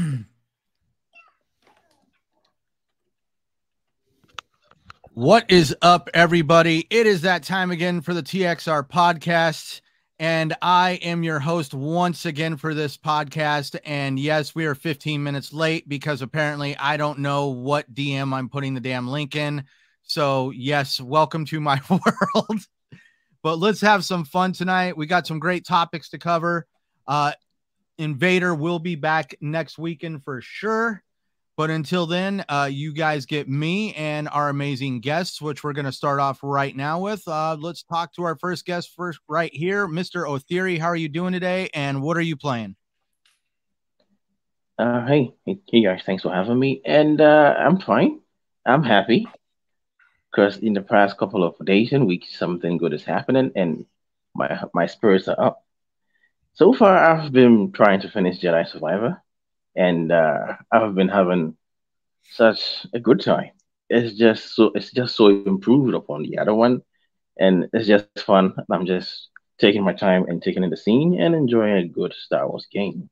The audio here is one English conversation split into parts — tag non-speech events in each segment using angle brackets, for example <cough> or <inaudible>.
<clears throat> What is up, everybody? It is that time again for the TXR podcast. And I am your host once again for this podcast. And yes, we are 15 minutes late because apparently I don't know what DM I'm putting the damn link in. So, yes, welcome to my <laughs> world. but let's have some fun tonight. We got some great topics to cover. Uh, Invader will be back next weekend for sure. But until then, uh, you guys get me and our amazing guests, which we're going to start off right now with. Uh, let's talk to our first guest first, right here, Mr. Otheory. How are you doing today, and what are you playing? Uh, hey, hey guys, thanks for having me, and uh, I'm fine. I'm happy because in the past couple of days and weeks, something good is happening, and my my spirits are up. So far, I've been trying to finish Jedi Survivor and uh, I've been having such a good time. It's just so it's just so improved upon the other one, and it's just fun. I'm just taking my time and taking in the scene and enjoying a good Star Wars game.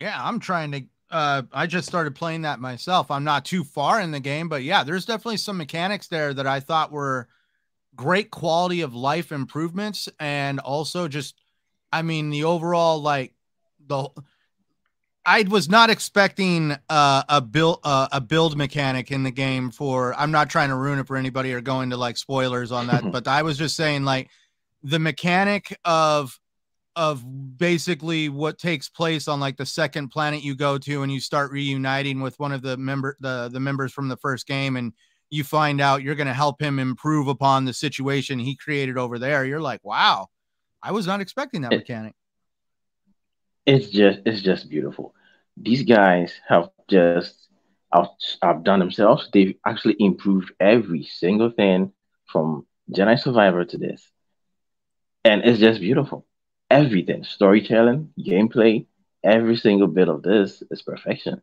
Yeah, I'm trying to. Uh, I just started playing that myself. I'm not too far in the game, but yeah, there's definitely some mechanics there that I thought were great quality of life improvements, and also just I mean, the overall like the I was not expecting uh, a build uh, a build mechanic in the game for. I'm not trying to ruin it for anybody or going to like spoilers on that, <laughs> but I was just saying like the mechanic of of basically what takes place on like the second planet you go to and you start reuniting with one of the member the the members from the first game and you find out you're going to help him improve upon the situation he created over there. You're like, wow I was not expecting that it, mechanic. It's just it's just beautiful. These guys have just out, outdone themselves. They've actually improved every single thing from Jedi Survivor to this. And it's just beautiful. Everything, storytelling, gameplay, every single bit of this is perfection.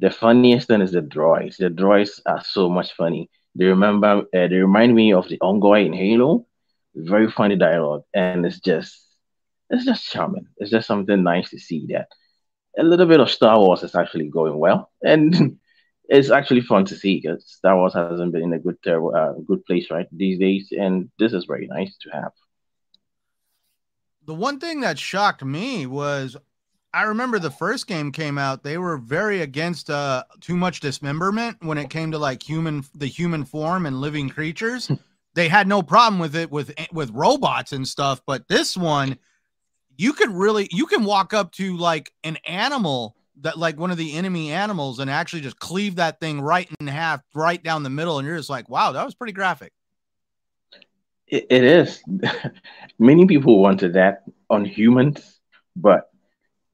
The funniest thing is the droids. The droids are so much funny. They remember, uh, they remind me of the Unggoy in Halo, very funny dialogue, and it's just it's just charming. It's just something nice to see that a little bit of Star Wars is actually going well, and <laughs> it's actually fun to see because Star Wars hasn't been in a good uh, good place right these days, and this is very nice to have. The one thing that shocked me was I remember the first game came out, they were very against uh too much dismemberment when it came to like human the human form and living creatures. <laughs> they had no problem with it with with robots and stuff but this one you could really you can walk up to like an animal that like one of the enemy animals and actually just cleave that thing right in half right down the middle and you're just like wow that was pretty graphic it, it is <laughs> many people wanted that on humans but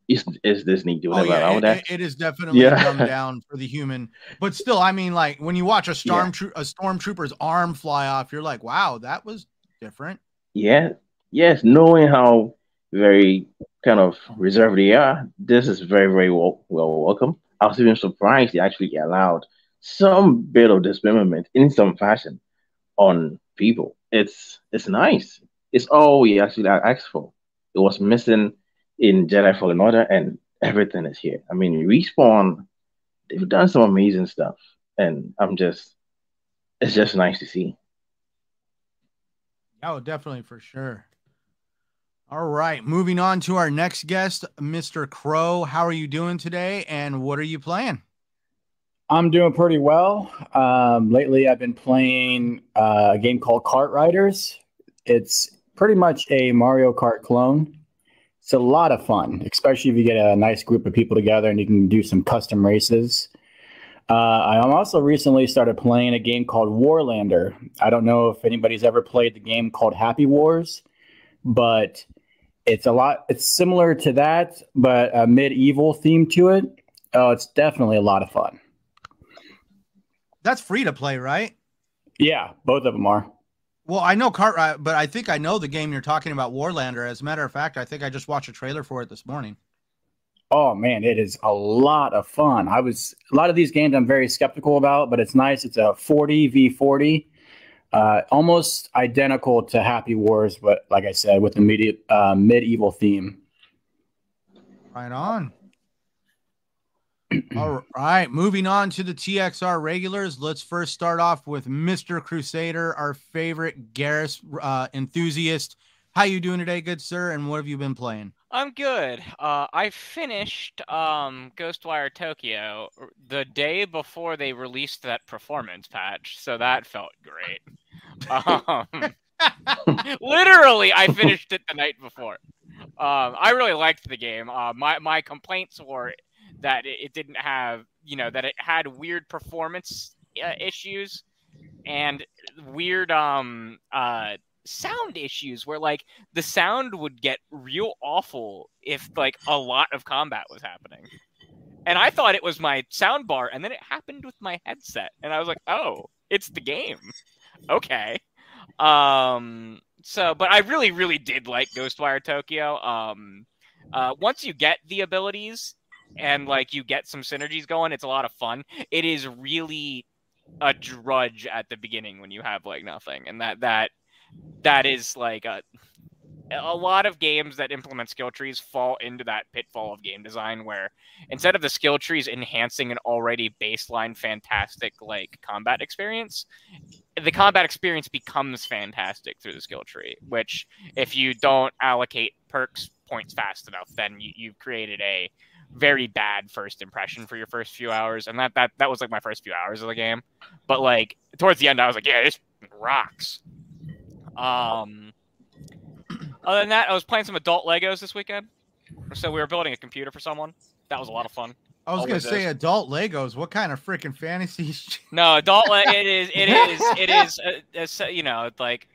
is is Disney doing oh, yeah, it, that? It is definitely yeah. dumbed down for the human, but still, I mean, like when you watch a storm <laughs> yeah. a stormtrooper's arm fly off, you're like, wow, that was different. Yeah, yes, knowing how very kind of reserved they are, this is very very well, well welcome. I was even surprised they actually allowed some bit of dismemberment in some fashion on people. It's it's nice. It's all we actually asked for. It was missing in Jedi Fallen Order, and everything is here. I mean, Respawn, they've done some amazing stuff, and I'm just, it's just nice to see. Oh, definitely for sure. All right, moving on to our next guest, Mr. Crow. How are you doing today, and what are you playing? I'm doing pretty well. Um, lately, I've been playing uh, a game called Kart Riders. It's pretty much a Mario Kart clone. It's a lot of fun, especially if you get a nice group of people together and you can do some custom races. Uh, I also recently started playing a game called Warlander. I don't know if anybody's ever played the game called Happy Wars, but it's a lot. It's similar to that, but a medieval theme to it. Oh, it's definitely a lot of fun. That's free to play, right? Yeah, both of them are. Well, I know KartRider, but I think I know the game you're talking about, Warlander. As a matter of fact, I think I just watched a trailer for it this morning. Oh man, it is a lot of fun. I was a lot of these games I'm very skeptical about, but it's nice. It's a 40 v 40, uh, almost identical to Happy Wars, but like I said, with the medi- uh, medieval theme. Right on. <clears throat> All right, moving on to the TXR regulars. Let's first start off with Mr. Crusader, our favorite Garrus uh, enthusiast. How you doing today, good sir? And what have you been playing? I'm good. Uh, I finished um, Ghostwire Tokyo the day before they released that performance patch, so that felt great. <laughs> Um, <laughs> literally, I finished it the night before. Um, I really liked the game. Uh, my my complaints were that it, didn't have, you know, that it had weird performance uh, issues and weird um uh sound issues where like the sound would get real awful if like a lot of combat was happening. And I thought it was my sound bar and then it happened with my headset and I was like, "Oh, it's the game." Okay. Um so but I really really did like Ghostwire Tokyo. Um uh once you get the abilities and like you get some synergies going, it's a lot of fun. It is really a drudge at the beginning when you have like nothing and that that that is like a a lot of games that implement skill trees fall into that pitfall of game design where instead of the skill trees enhancing an already baseline fantastic like combat experience the combat experience becomes fantastic through the skill tree which if you don't allocate perks points fast enough then you, you've created a very bad first impression for your first few hours and that that that was like my first few hours of the game but like towards the end i was like yeah this rocks um, other than that, I was playing some adult Legos this weekend. So we were building a computer for someone. That was a lot of fun. I was gonna say adult Legos. What kind of freaking fantasy? <laughs> no, adult. it is. It is. It is. Uh, uh, you know, like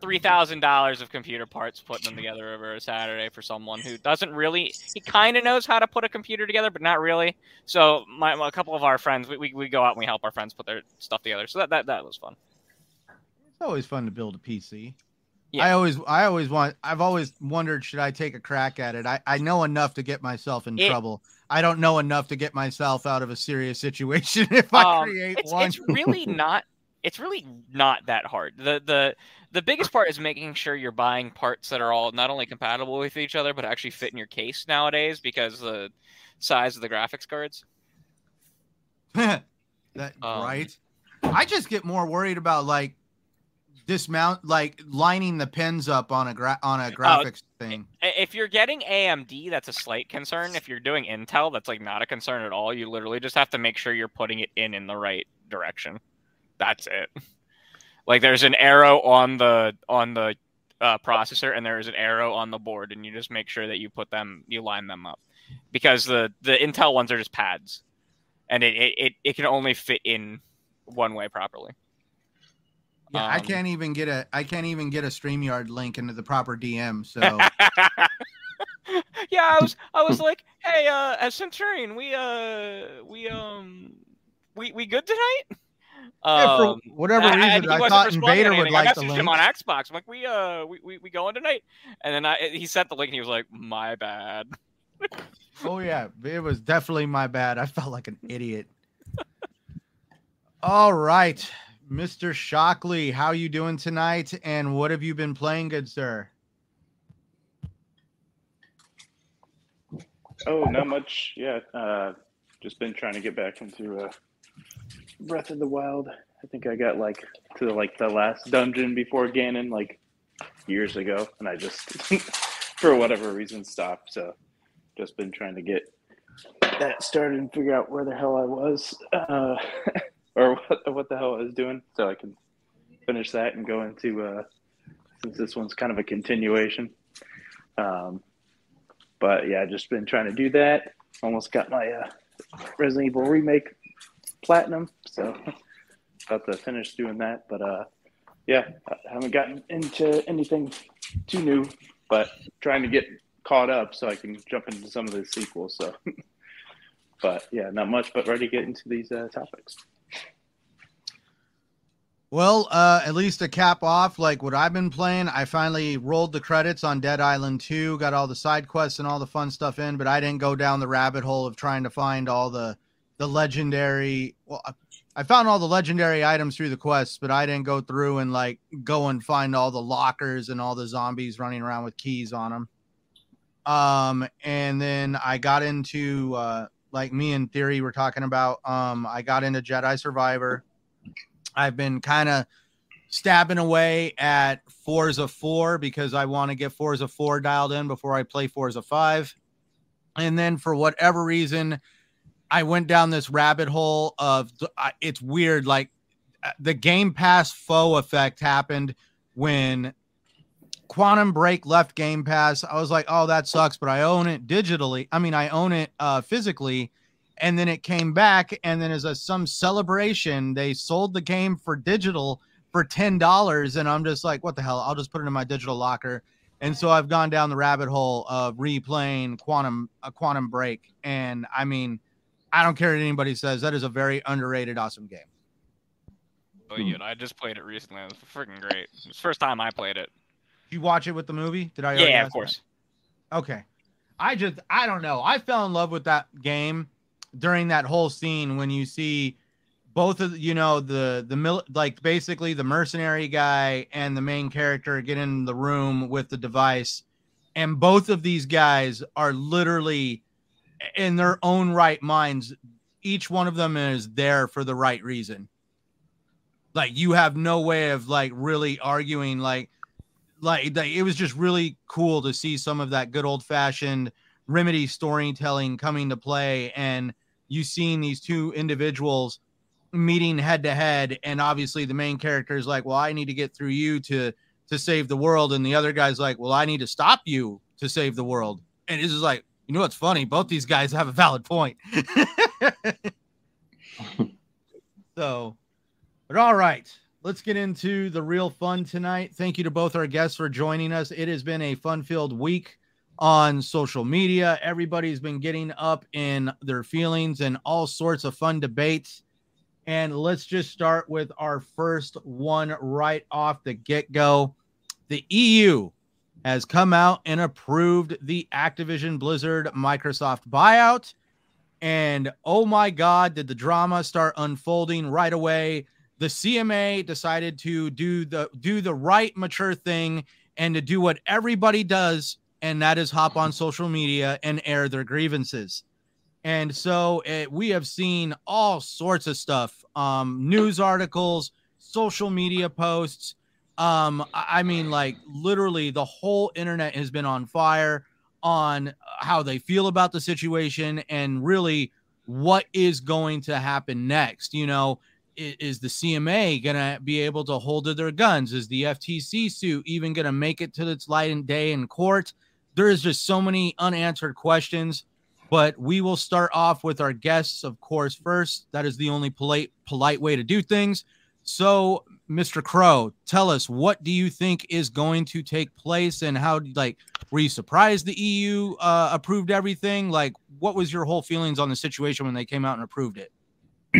three thousand dollars of computer parts putting them together over a Saturday for someone who doesn't really. He kind of knows how to put a computer together, but not really. So my, a couple of our friends, we, we, we go out and we help our friends put their stuff together. So that that, that was fun It's always fun to build a PC. Yeah. I always, I always want. I've always wondered, should I take a crack at it? I, I know enough to get myself in it, trouble. I don't know enough to get myself out of a serious <laughs> situation if I um, create it's, one. It's really not. It's really not that hard. the the The biggest part is making sure you're buying parts that are all not only compatible with each other, but actually fit in your case nowadays because the size of the graphics cards. <laughs> that um, right. I just get more worried about like dismount like lining the pins up on a gra- on a oh, graphics uh, thing. If you're getting AMD, that's a slight concern. If you're doing Intel, that's like not a concern at all. You literally just have to make sure you're putting it in in the right direction. That's it. Like there's an arrow on the on the uh, processor and there is an arrow on the board, and you just make sure that you put them, you line them up, because the the Intel ones are just pads, and it it, it can only fit in one way properly. Yeah, um, I can't even get a I can't even get a StreamYard link into the proper DM. So <laughs> Yeah, I was I was <laughs> like, hey, uh as Centurion, we uh we um we we good tonight? Yeah, for um, whatever reason, I, I thought Invader would like I the link. him on Xbox. I'm like, we uh, we, we, we going tonight? And then I, he sent the link, and he was like, my bad. oh yeah, it was definitely my bad. I felt like an idiot. All right, Mr. Shockley, how you doing tonight? And what have you been playing, good sir? Oh, not much. Yeah, uh, just been trying to get back into uh, Breath of the Wild. I think I got like to like the last dungeon before Ganon, like years ago, and I just, <laughs> for whatever reason, stopped. So, just been trying to get that started and figure out where the hell I was. Uh, <laughs> or what, what the hell I was doing, so I can finish that and go into uh, since this one's kind of a continuation. Um, but yeah, just been trying to do that. Almost got my uh, Resident Evil remake platinum, so about to finish doing that. But uh, yeah, I haven't gotten into anything too new, but trying to get caught up so I can jump into some of the sequels. So, <laughs> but yeah, not much, but ready to get into these uh, topics. Well, uh, at least to cap off, like what I've been playing, I finally rolled the credits on Dead Island 2, got all the side quests and all the fun stuff in, but I didn't go down the rabbit hole of trying to find all the the legendary. Well, I found all the legendary items through the quests, but I didn't go through and like go and find all the lockers and all the zombies running around with keys on them. Um, and then I got into uh, like me and Theory were talking about. Um, I got into Jedi Survivor. I've been kind of stabbing away at Forza 4 because I want to get Forza 4 dialed in before I play Forza 5. And then for whatever reason, I went down this rabbit hole of it's weird. Like uh, the Game Pass faux effect happened when Quantum Break left Game Pass. I was like, oh, that sucks, but I own it digitally. I mean, I own it uh, physically. And then it came back, and then as a some celebration, they sold the game for digital for ten dollars, and I'm just like, what the hell? I'll just put it in my digital locker. And so I've gone down the rabbit hole of replaying Quantum a Quantum Break, and I mean, I don't care what anybody says. That is a very underrated, awesome game. Oh, yeah, I just played it recently. It was freaking great. It's the first time I played it. Did you watch it with the movie? Did I? Yeah, of course. That? Okay. I just I don't know. I fell in love with that game during that whole scene when you see both of you know the the mil like basically the mercenary guy and the main character get in the room with the device and both of these guys are literally in their own right minds each one of them is there for the right reason. Like you have no way of like really arguing like like, it was just really cool to see some of that good old fashioned remedy storytelling coming to play and you seeing these two individuals meeting head to head and obviously the main character is like well i need to get through you to to save the world. And the other guy's like well i need to stop you to save the world. And it's just like you know what's funny? Both these guys have a valid point. <laughs> So but all right. Let's get into the real fun tonight. Thank you to both our guests for joining us. It has been a fun filled week on social media. Everybody's been getting up in their feelings and all sorts of fun debates. And let's just start with our first one right off the get go. The EU has come out and approved the Activision Blizzard Microsoft buyout. And oh my God, did the drama start unfolding right away? The CMA decided to do the do the right mature thing and to do what everybody does, and that is hop on social media and air their grievances. And so it, we have seen all sorts of stuff um, news articles, social media posts. Um, I mean, like literally the whole internet has been on fire on how they feel about the situation and really what is going to happen next. You know, is, the CMA going to be able to hold to their guns? Is the FTC suit even going to make it to its light and day in court? There is just so many unanswered questions but we will start off with our guests, of course, first. That is the only polite polite way to do things. So, Mr. Crow, tell us what do you think is going to take place, and how like were you surprised the EU uh, approved everything? Like, what was your whole feelings on the situation when they came out and approved it? <clears throat>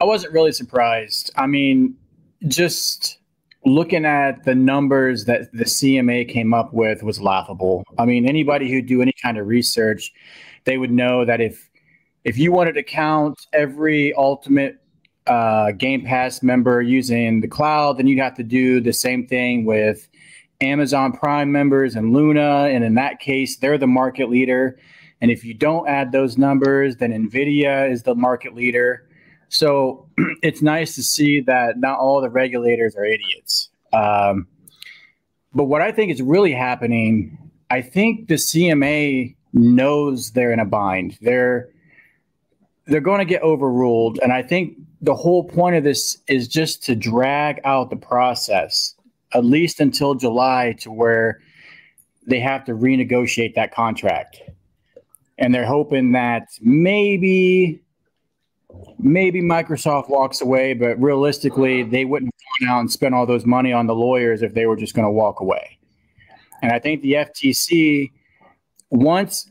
I wasn't really surprised. I mean, just looking at the numbers that the CMA came up with was laughable. I mean, anybody who do any kind of research, they would know that if if you wanted to count every ultimate uh, Game Pass member using the cloud, then you'd have to do the same thing with Amazon Prime members and Luna. And in that case, they're the market leader. And if you don't add those numbers, then NVIDIA is the market leader. So <clears throat> it's nice to see that not all the regulators are idiots. Um, but what I think is really happening, I think the CMA knows they're in a bind. They're they're going to get overruled, and I think the whole point of this is just to drag out the process at least until July to where they have to renegotiate that contract. And they're hoping that maybe maybe Microsoft walks away, but realistically, they wouldn't gone out and spend all those money on the lawyers if they were just going to walk away. And I think the FTC, once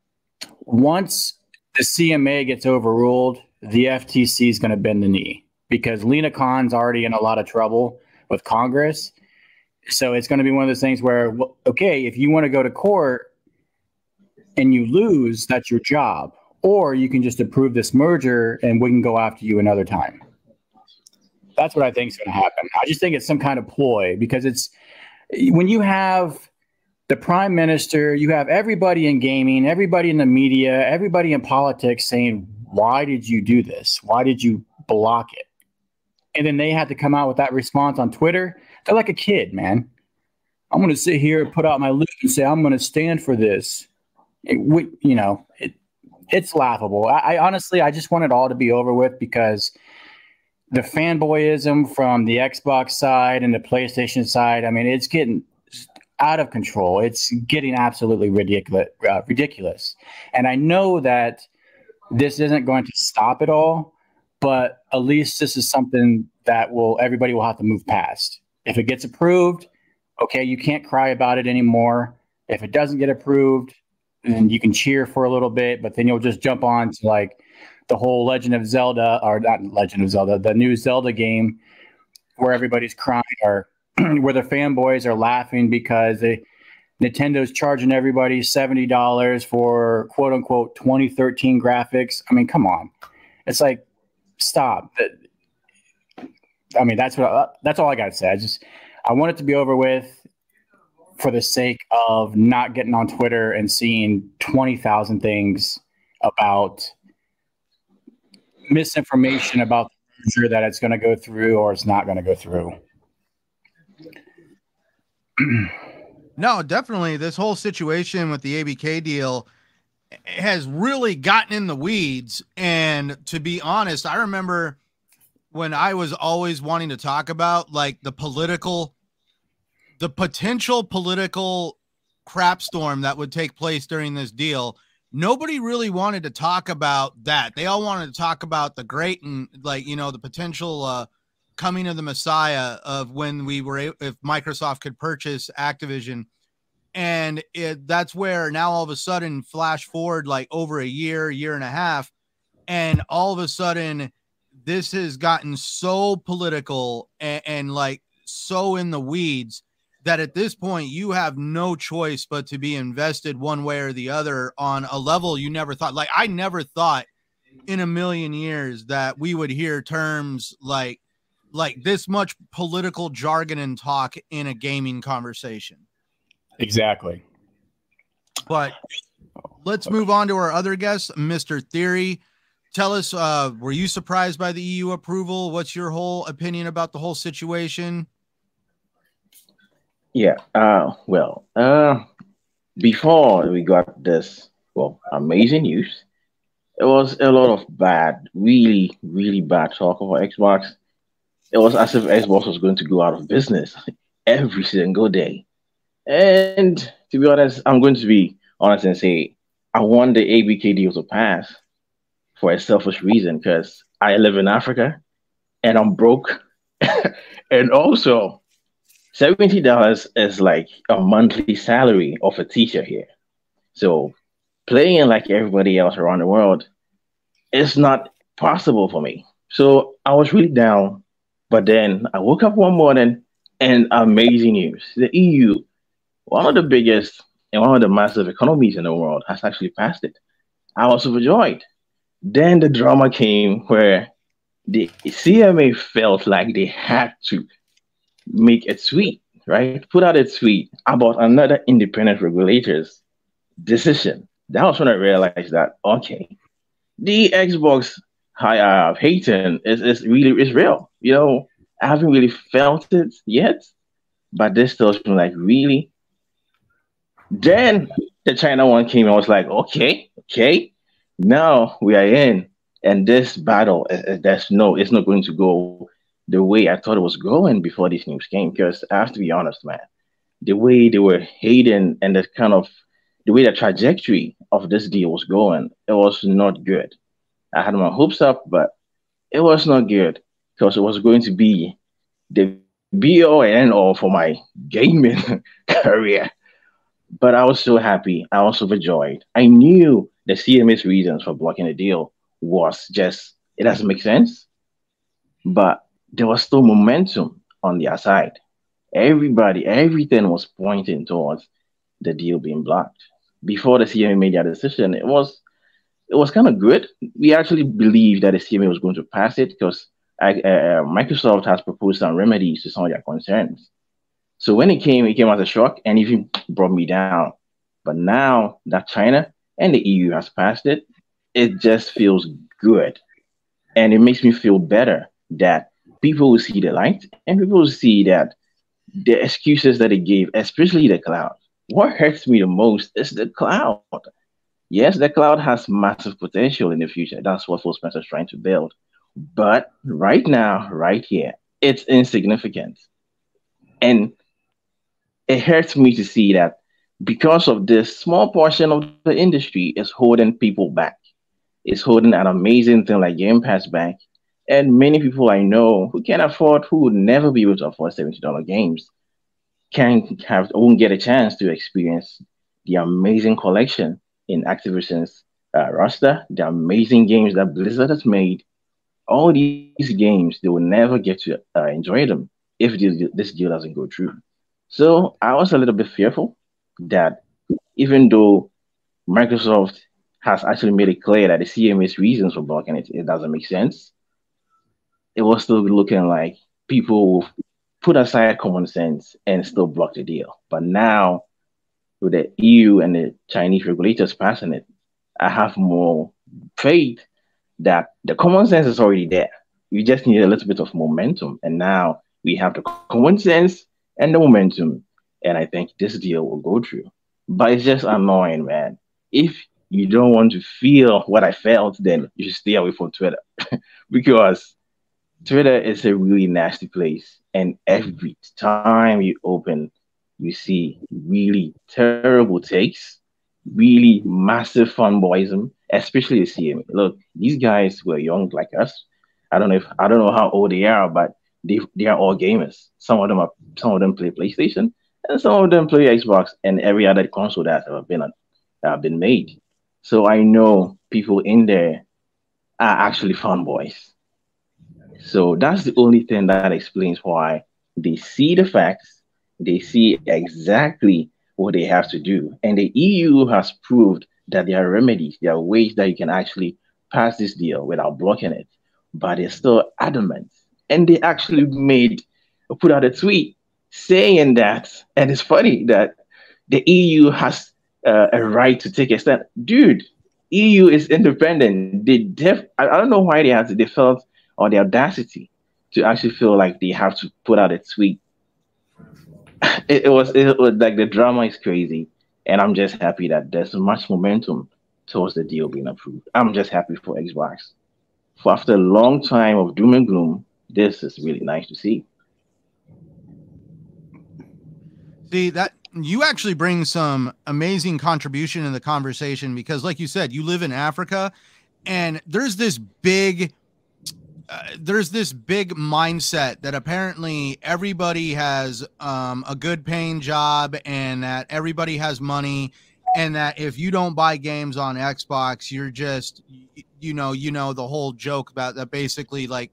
<clears throat> once the CMA gets overruled, the FTC is going to bend the knee because Lina Khan's already in a lot of trouble with Congress. So it's going to be one of those things where, okay, if you want to go to court and you lose, that's your job or you can just approve this merger and we can go after you another time. That's what I think is going to happen. I just think it's some kind of ploy because it's when you have the prime minister, you have everybody in gaming, everybody in the media, everybody in politics saying, Why did you do this? Why did you block it? And then they had to come out with that response on Twitter. They're like a kid, man. I'm going to sit here and put out my lip and say, I'm going to stand for this. It, we, you know, it, it's laughable. I, I honestly, I just want it all to be over with because the fanboyism from the Xbox side and the PlayStation side, I mean, it's getting out of control. It's getting absolutely ridiculous. Uh, ridiculous. And I know that this isn't going to stop it all, but at least this is something that will everybody will have to move past. If it gets approved, okay, you can't cry about it anymore. If it doesn't get approved, then you can cheer for a little bit, but then you'll just jump on to like the whole Legend of Zelda or not Legend of Zelda, the new Zelda game where everybody's crying or <clears throat> where the fanboys are laughing because they Nintendo's charging everybody seventy dollars for quote unquote 2013 graphics. I mean, come on, it's like stop. I mean, that's what that's all I got to say. I just I want it to be over with for the sake of not getting on Twitter and seeing 20,000 things about misinformation about the merger that it's going to go through or it's not going to go through. <clears throat> no, definitely. This whole situation with the ABK deal has really gotten in the weeds. And to be honest, I remember when I was always wanting to talk about like the political the potential political crap storm that would take place during this deal nobody really wanted to talk about that they all wanted to talk about the great and like you know the potential uh coming of the messiah of when we were if microsoft could purchase activision and it that's where now all of a sudden flash forward like over a year year and a half and all of a sudden this has gotten so political and, and like so in the weeds that at this point you have no choice but to be invested one way or the other on a level you never thought. Like I never thought in a million years that we would hear terms like like this much political jargon and talk in a gaming conversation. Exactly. But let's move on to our other guest, Mr. Theory. Tell us, uh, were you surprised by the EU approval? What's your whole opinion about the whole situation? Yeah. Uh, well, uh, before we got this, well, amazing news, it was a lot of bad, really, really bad talk about Xbox. It was as if Xbox was going to go out of business every single day. And to be honest, I'm going to be honest and say I want the ABK deal to pass for a selfish reason because I live in Africa and I'm broke. <laughs> and also, Seventy dollars is like a monthly salary of a teacher here. So playing like everybody else around the world is not possible for me. So I was really down. But then I woke up one morning and amazing news. The EU, one of the biggest and one of the massive economies in the world, has actually passed it. I was overjoyed. Then the drama came where the CMA felt like they had to make a tweet, right? Put out a tweet about another independent regulator's decision. That was when I realized that okay, the Xbox high uh, hating is, is really is real. You know, I haven't really felt it yet, but this still been like really. Then the China one came. I was like, okay, okay, now we are in, and this battle, uh, that's no, it's not going to go the way I thought it was going before this news came. Because I have to be honest, man, the way they were hating and the kind of the way the trajectory of this deal was going, it was not good. I had my hopes up, but it was not good because it was going to be the be all and end all for my gaming <laughs> career. But I was so happy. I was overjoyed. I knew the CMA's reasons for blocking the deal was just it doesn't make sense. But there was still momentum on their side. Everybody, everything was pointing towards the deal being blocked. Before the CMA made their decision, it was it was kind of good. We actually believed that the CMA was going to pass it because uh, uh, Microsoft has proposed some remedies to some of their concerns. So when it came, it came as a shock and even brought me down. But now that China and the EU has passed it, it just feels good. And it makes me feel better that people will see the light and people will see that the excuses that they gave, especially the cloud. What hurts me the most is the cloud. Yes, the cloud has massive potential in the future. That's what Phil Spencer is trying to build. But right now, right here, it's insignificant. And it hurts me to see that because of this small portion of the industry is holding people back. It's holding an amazing thing like Game Pass back. And many people I know who can't afford, who would never be able to afford $70 games, can have won't get a chance to experience the amazing collection in Activision's uh, roster, the amazing games that Blizzard has made. All these games, they will never get to uh, enjoy them if this, this deal doesn't go through. So I was a little bit fearful that even though Microsoft has actually made it clear that the CMA's reasons for blocking it, it doesn't make sense, it was still looking like people will put aside common sense and still block the deal. But now, with the EU and the Chinese regulators passing it, I have more faith that the common sense is already there. We just need a little bit of momentum. And now we have the common sense and the momentum and I think this deal will go through. But it's just annoying, man. If you don't want to feel what I felt, then you should stay away from Twitter <laughs> because Twitter is a really nasty place. And every time you open, you see really terrible takes, really massive fanboyism, especially the CMA. Look, these guys were young like us. I don't know if I don't know how old they are, but they they are all gamers. Some of them are some of them play PlayStation, and some of them play Xbox and every other console that have been that have been made. So I know people in there are actually fanboys. So that's the only thing that explains why they see the facts, they see exactly what they have to do. And the EU has proved that there are remedies, there are ways that you can actually pass this deal without blocking it. But they're still adamant. And they actually made put out a tweet saying that, and it's funny that the EU has uh, a right to take a stand. Dude, EU is independent. They def- I, I don't know why they had to, they felt or the audacity to actually feel like they have to put out a tweet. <laughs> It, it was it was like the drama is crazy, and I'm just happy that there's much momentum towards the deal being approved. I'm just happy for Xbox. For after a long time of doom and gloom, this is really nice to see. See that you actually bring some amazing contribution in the conversation because, like you said, you live in Africa, and there's this big, uh, there's this big mindset that apparently everybody has um, a good paying job and that everybody has money, and that if you don't buy games on Xbox, you're just, you know, you know the whole joke about that. Basically, like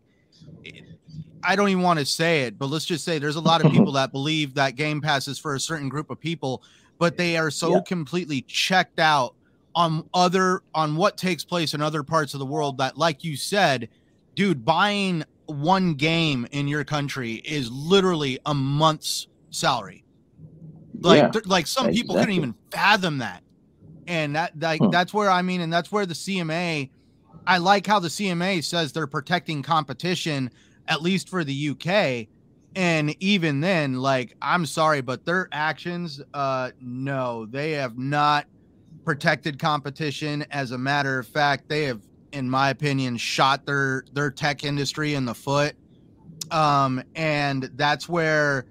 I don't even want to say it, but let's just say there's a lot of <laughs> people that believe that Game Pass is for a certain group of people, but they are so yeah. completely checked out on other on what takes place in other parts of the world that like you said, dude, buying one game in your country is literally a month's salary. Like yeah, th- like some exactly. people couldn't even fathom that. And that like hmm. that's where I mean and that's where the CMA I like how the CMA says they're protecting competition at least for the UK. And even then, like, I'm sorry, but their actions, uh, no, they have not protected competition. As a matter of fact, they have, in my opinion, shot their their tech industry in the foot. Um, and that's where,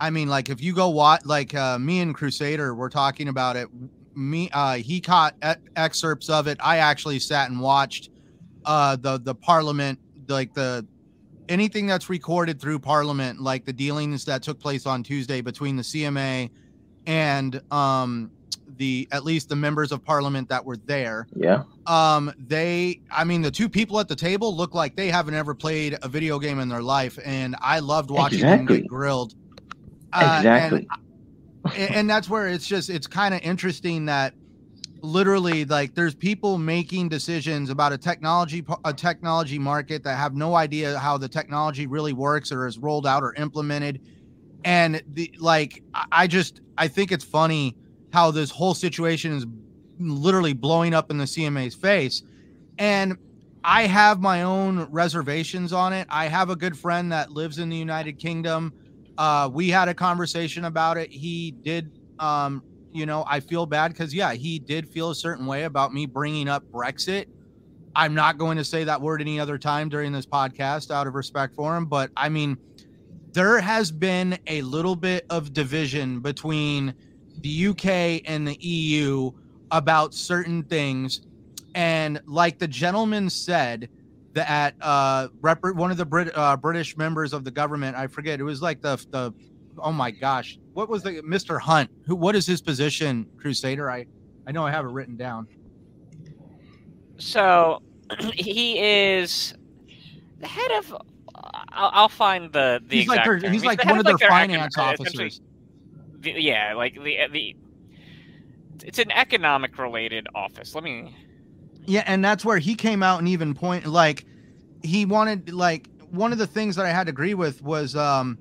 I mean, like, if you go watch, like, uh, me and Crusader, we're talking about it. Me, uh, he caught e- excerpts of it. I actually sat and watched, uh, the the Parliament, like the anything that's recorded through Parliament, like the dealings that took place on Tuesday between the CMA and um, the at least the members of Parliament that were there. Yeah. Um, they, I mean, the two people at the table look like they haven't ever played a video game in their life, and I loved watching exactly. them get grilled. Uh, exactly. And, and that's where it's just it's kind of interesting that literally like there's people making decisions about a technology a technology market that have no idea how the technology really works or is rolled out or implemented And the like, I- I just I think it's funny how this whole situation is literally blowing up in the CMA's face. And I have my own reservations on it. I have a good friend that lives in the United Kingdom. Uh, we had a conversation about it. He did, um, you know, I feel bad because, yeah, he did feel a certain way about me bringing up Brexit. I'm not going to say that word any other time during this podcast out of respect for him. But I mean, there has been a little bit of division between the UK and the EU about certain things. And like the gentleman said, that uh, rep- one of the Brit- uh, British members of the government, I forget, it was like the the oh my gosh, what was the Mr. Hunt? Who? What is his position, Crusader? I I know I have it written down. So <clears throat> he is the head of. I'll, I'll find the the He's like exact their- term. he's like the one of their econo- finance officers. The- yeah, like the the. It's an economic related office. Let me. Yeah, and that's where he came out and even point like he wanted like one of the things that I had to agree with was um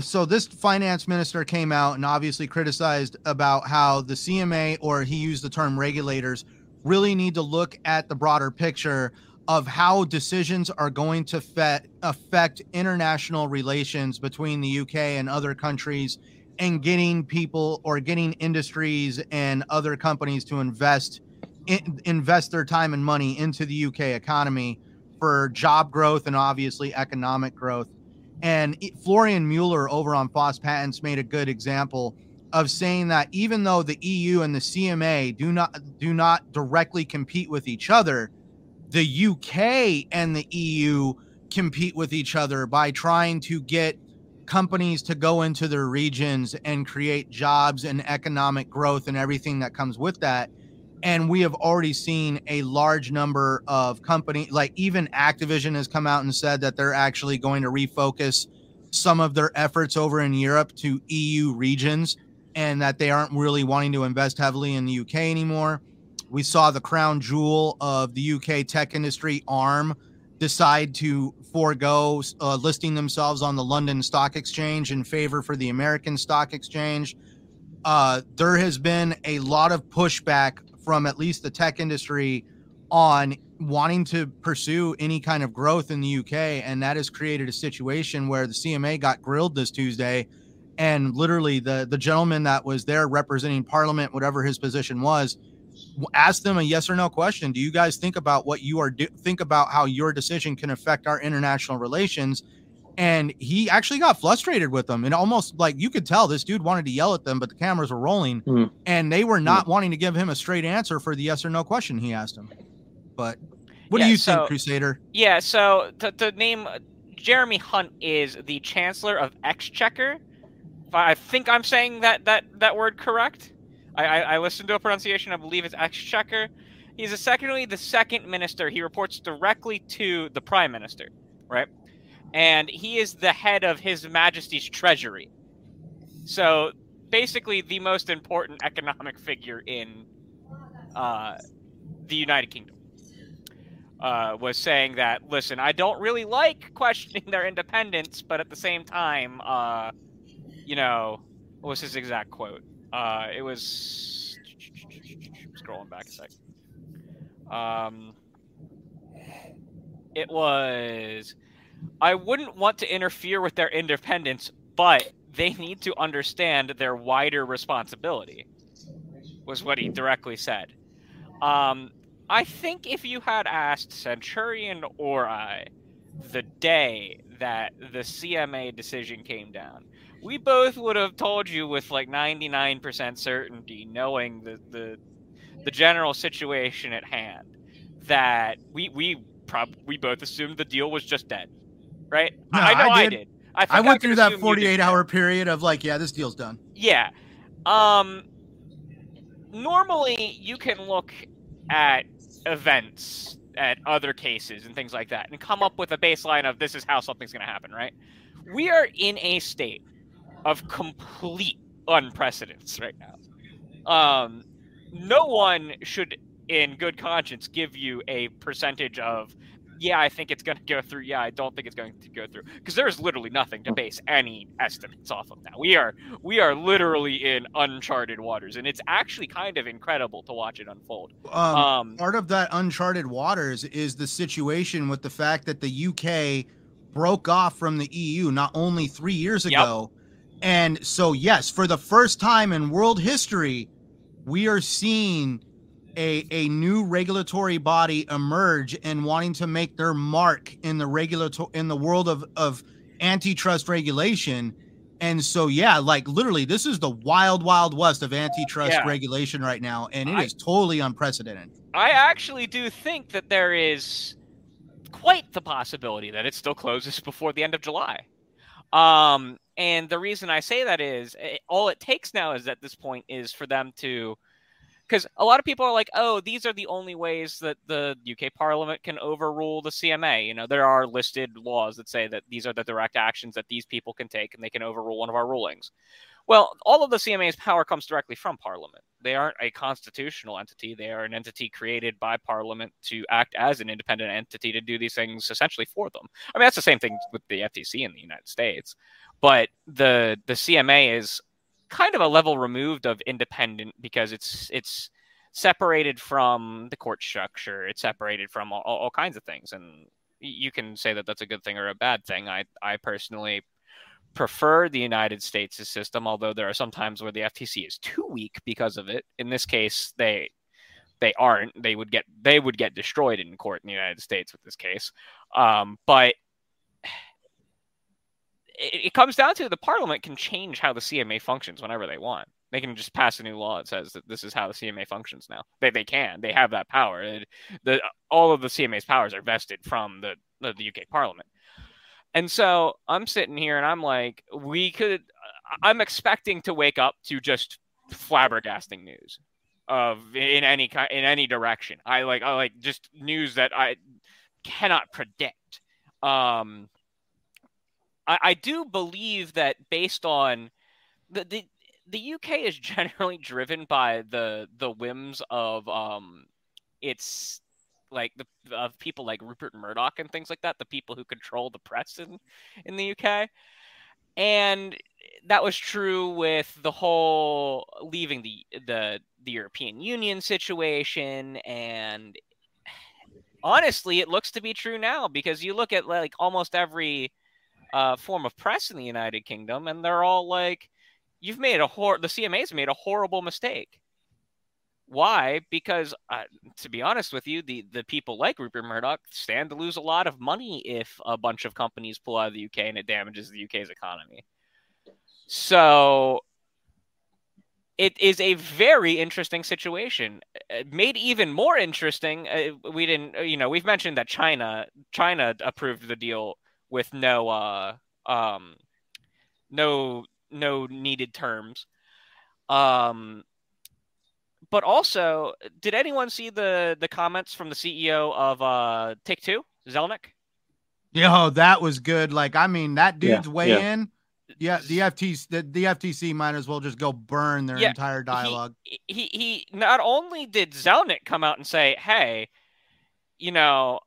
so this finance minister came out and obviously criticized about how the CMA or he used the term regulators really need to look at the broader picture of how decisions are going to fe- affect international relations between the UK and other countries and getting people or getting industries and other companies to invest in, invest their time and money into the UK economy for job growth and obviously economic growth. And Florian Mueller over on FOSS Patents made a good example of saying that even though the EU and the CMA do not do not directly compete with each other, the UK and the EU compete with each other by trying to get companies to go into their regions and create jobs and economic growth and everything that comes with that. And we have already seen a large number of company like even activision has come out and said that they're actually going to refocus some of their efforts over in europe to eu regions and that they aren't really wanting to invest heavily in the uk anymore. We saw the crown jewel of the uk tech industry arm decide to forego uh, listing themselves on the london stock exchange in favor for the american stock exchange uh, there has been a lot of pushback from at least the tech industry on wanting to pursue any kind of growth in the UK. And that has created a situation where the CMA got grilled this Tuesday. And literally, the, the gentleman that was there representing Parliament, whatever his position was, w- asked them a yes or no question. Do you guys think about what you are do- think about how your decision can affect our international relations? And he actually got frustrated with them, and almost like you could tell this dude wanted to yell at them, but the cameras were rolling, Mhm. and they were not wanting to give him a straight answer for the yes or no question he asked him. But what Yeah, do you so- think, Crusader? Yeah. So the the name Jeremy Hunt is the Chancellor of Exchequer. I I think I'm saying that that that word correct. I, I, I listened to a pronunciation. I believe it's Exchequer. He's essentially the second minister. He reports directly to the prime minister, right? And he is the head of His Majesty's Treasury. So basically, the most important economic figure in uh, the United Kingdom uh, was saying that listen, I don't really like questioning their independence, but at the same time, uh, you know, what was his exact quote? Uh, it was scrolling back a sec. Um, it was I wouldn't want to interfere with their independence, but they need to understand their wider responsibility. Was what he directly said. Um, I think if you had asked Centurion or I the day that the CMA decision came down, we both would have told you with like 99% certainty, knowing the, the the general situation at hand, that we we prob we both assumed the deal was just dead, right? No, I know I I did. did. I, I went could through that assume you did 48 hour period of like, yeah, this deal's done. Yeah. Um normally you can look at events at other cases and things like that and come up with a baseline of this is how something's going to happen, right? We are in a state of complete unprecedented right now. Um no one should in good conscience give you a percentage of yeah, I think it's going to go through. Yeah, I don't think it's going to go through because there is literally nothing to base any estimates off of now. We are we are literally in uncharted waters, and it's actually kind of incredible to watch it unfold. Um, um, part of that uncharted waters is the situation with the fact that the UK broke off from the EU not only three years ago, yep. And so yes, for the first time in world history, we are seeing a, a new regulatory body emerge and wanting to make their mark in the regulator in the world of, of antitrust regulation. And so, yeah, like literally, this is the wild, wild west of antitrust yeah. regulation right now, and it I, is totally unprecedented. I actually do think that there is quite the possibility that it still closes before the end of July. Um, and the reason I say that is it, eh, all it takes now is at this point is for them to because a lot of people are like, oh, these are the only ways that the UK Parliament can overrule the CMA. You know, there are listed laws that say that these are the direct actions that these people can take and they can overrule one of our rulings. Well, all of the CMA's power comes directly from Parliament. They aren't a constitutional entity. They are an entity created by Parliament to act as an independent entity to do these things essentially for them. I mean, that's the same thing with the FTC in the United States. But the the CMA is kind of a level removed of independent because it's it's separated from the court structure. It's separated from all, all kinds of things, and you can say that that's a good thing or a bad thing. I I personally prefer the United States' system, although there are some times where the FTC is too weak because of it. In this case, they they aren't. They would get they would get destroyed in court in the United States with this case. Um, but it, it comes down to the parliament can change how the CMA functions whenever they want. They can just pass a new law that says that this is how the CMA functions now. They, they can. They have that power. It, the, all of the CMA's powers are vested from the, the, the UK Parliament. And so I'm sitting here and I'm like, we could. I'm expecting to wake up to just flabbergasting news of in any in any direction. I like I like just news that I cannot predict. Um, I, I do believe that based on the, the the UK is <laughs> generally driven by the the whims of um its like the of people like Rupert Murdoch and things like that, the people who control the press in in the UK. And that was true with the whole leaving the the the European Union situation and <sighs> honestly it looks to be true now because you look at like almost every uh, form of press in the United Kingdom, and they're all like, "You've made a hor the CMA's made a horrible mistake." Why? Because, uh, to be honest with you, the the people like Rupert Murdoch stand to lose a lot of money if a bunch of companies pull out of the UK and it damages the UK's economy. So it is a very interesting situation. Uh, made even more interesting, uh, we didn't, you know, we've mentioned that China China approved the deal with no uh um no no needed terms. Um but also, did anyone see the the comments from the CEO of uh Take Two, Zelnick? Yo, that was good. Like, I mean, that dude's yeah, way yeah. in. Yeah, the FTC, the, the FTC might as well just go burn their yeah, entire dialogue. He, he he not only did Zelnick come out and say, "Hey, you know,